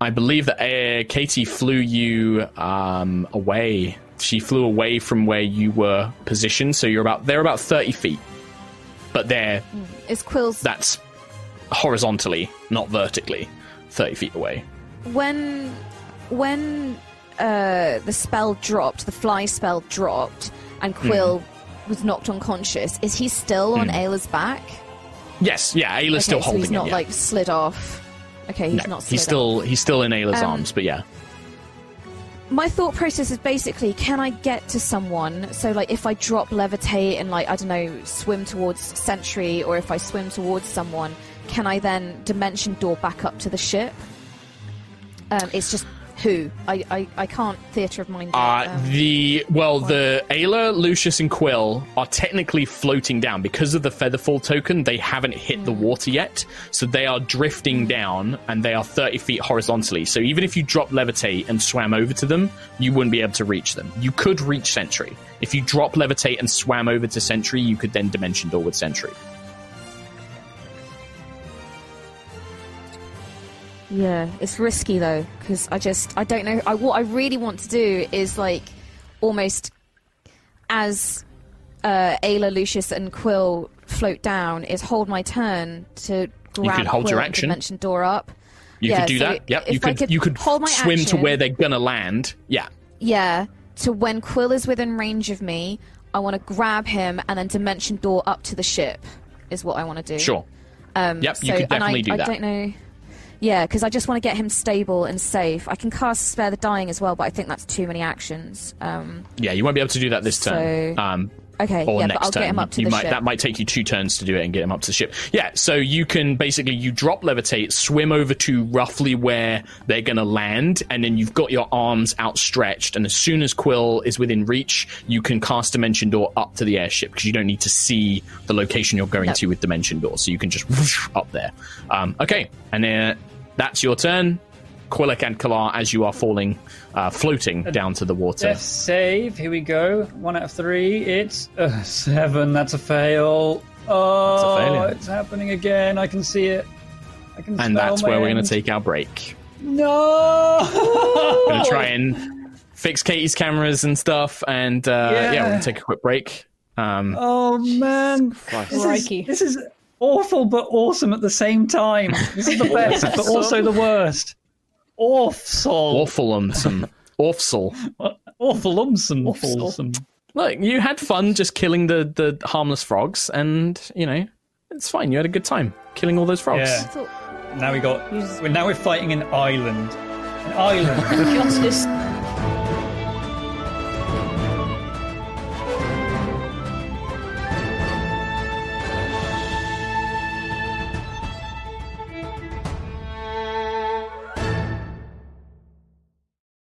I believe that uh, Katie flew you um, away. She flew away from where you were positioned, so you're about they're about thirty feet, but they're Is Quill's that's horizontally, not vertically, thirty feet away. when when uh, the spell dropped, the fly spell dropped, and Quill Hmm. Was knocked unconscious? Is he still on Ayla's back? Yes, yeah, Ayla's okay, still so holding he's not him. yeah. like slid off. Okay, he's no, not. Slid he's still Off. he's still in Ayla's Um, arms, but yeah. My thought process is basically, can I get to someone? So, like, if I drop levitate and like I don't know, swim towards Sentry, or if I swim towards someone, can I then dimension door back up to the ship? Um, it's just who I I, I can't theatre of mind. Uh, Um, the well, the Ayla, Lucius, and Quill are technically floating down because of the Featherfall token. They haven't hit the water yet, so they are drifting down, and they are thirty feet horizontally. So even if you drop levitate and swam over to them, you wouldn't be able to reach them. You could reach Sentry if you drop levitate and swam over to Sentry. You could then dimension door with Sentry. Yeah, it's risky though because I just I don't know. I what I really want to do is like almost as uh, Ayla, Lucius, and Quill float down is hold my turn to grab could hold Quill your action. dimension door up. You Yeah, could do so that. Yep. You I could, could you could hold my swim to where they're gonna land. Yeah. Yeah, to when Quill is within range of me, I want to grab him and then dimension door up to the ship. Is what I want to do. Sure. Um, Yep, you so- could definitely and do that. I don't know. Yeah, because I just want to get him stable and safe. I can cast Spare the Dying as well, but I think that's too many actions. Um, Yeah, you won't be able to do that this turn. Um, okay, or yeah, next but I'll turn. get him up to you the might, ship. That might take you two turns to do it and get him up to the ship. Yeah, so you can basically you drop levitate, swim over to roughly where they're going to land, and then you've got your arms outstretched. And as soon as Quill is within reach, you can cast Dimension Door up to the airship because you don't need to see the location you're going Nope. to with Dimension Door, so you can just whoosh up there. Um, okay, and then that's your turn. Quillick and Kalar, as you are falling, uh, floating down to the water. Death save. Here we go. One out of three. It's a seven. That's a fail. Oh, that's a failure. it's happening again. I can see it. I can And that's my where we're going to take our break. No. I'm gonna try and fix Katie's cameras and stuff, and uh, yeah. Yeah. we're gonna take a quick break. Um, Oh man, this is, this is awful but awesome at the same time. This is the best, but also the worst. Awful, awful umsome, awful. awful, umsome, Awful. Look, you had fun just killing the the harmless frogs, and you know it's fine. You had a good time killing all those frogs. Yeah. Thought- Now we got. We're now we're fighting an island. An island. Justice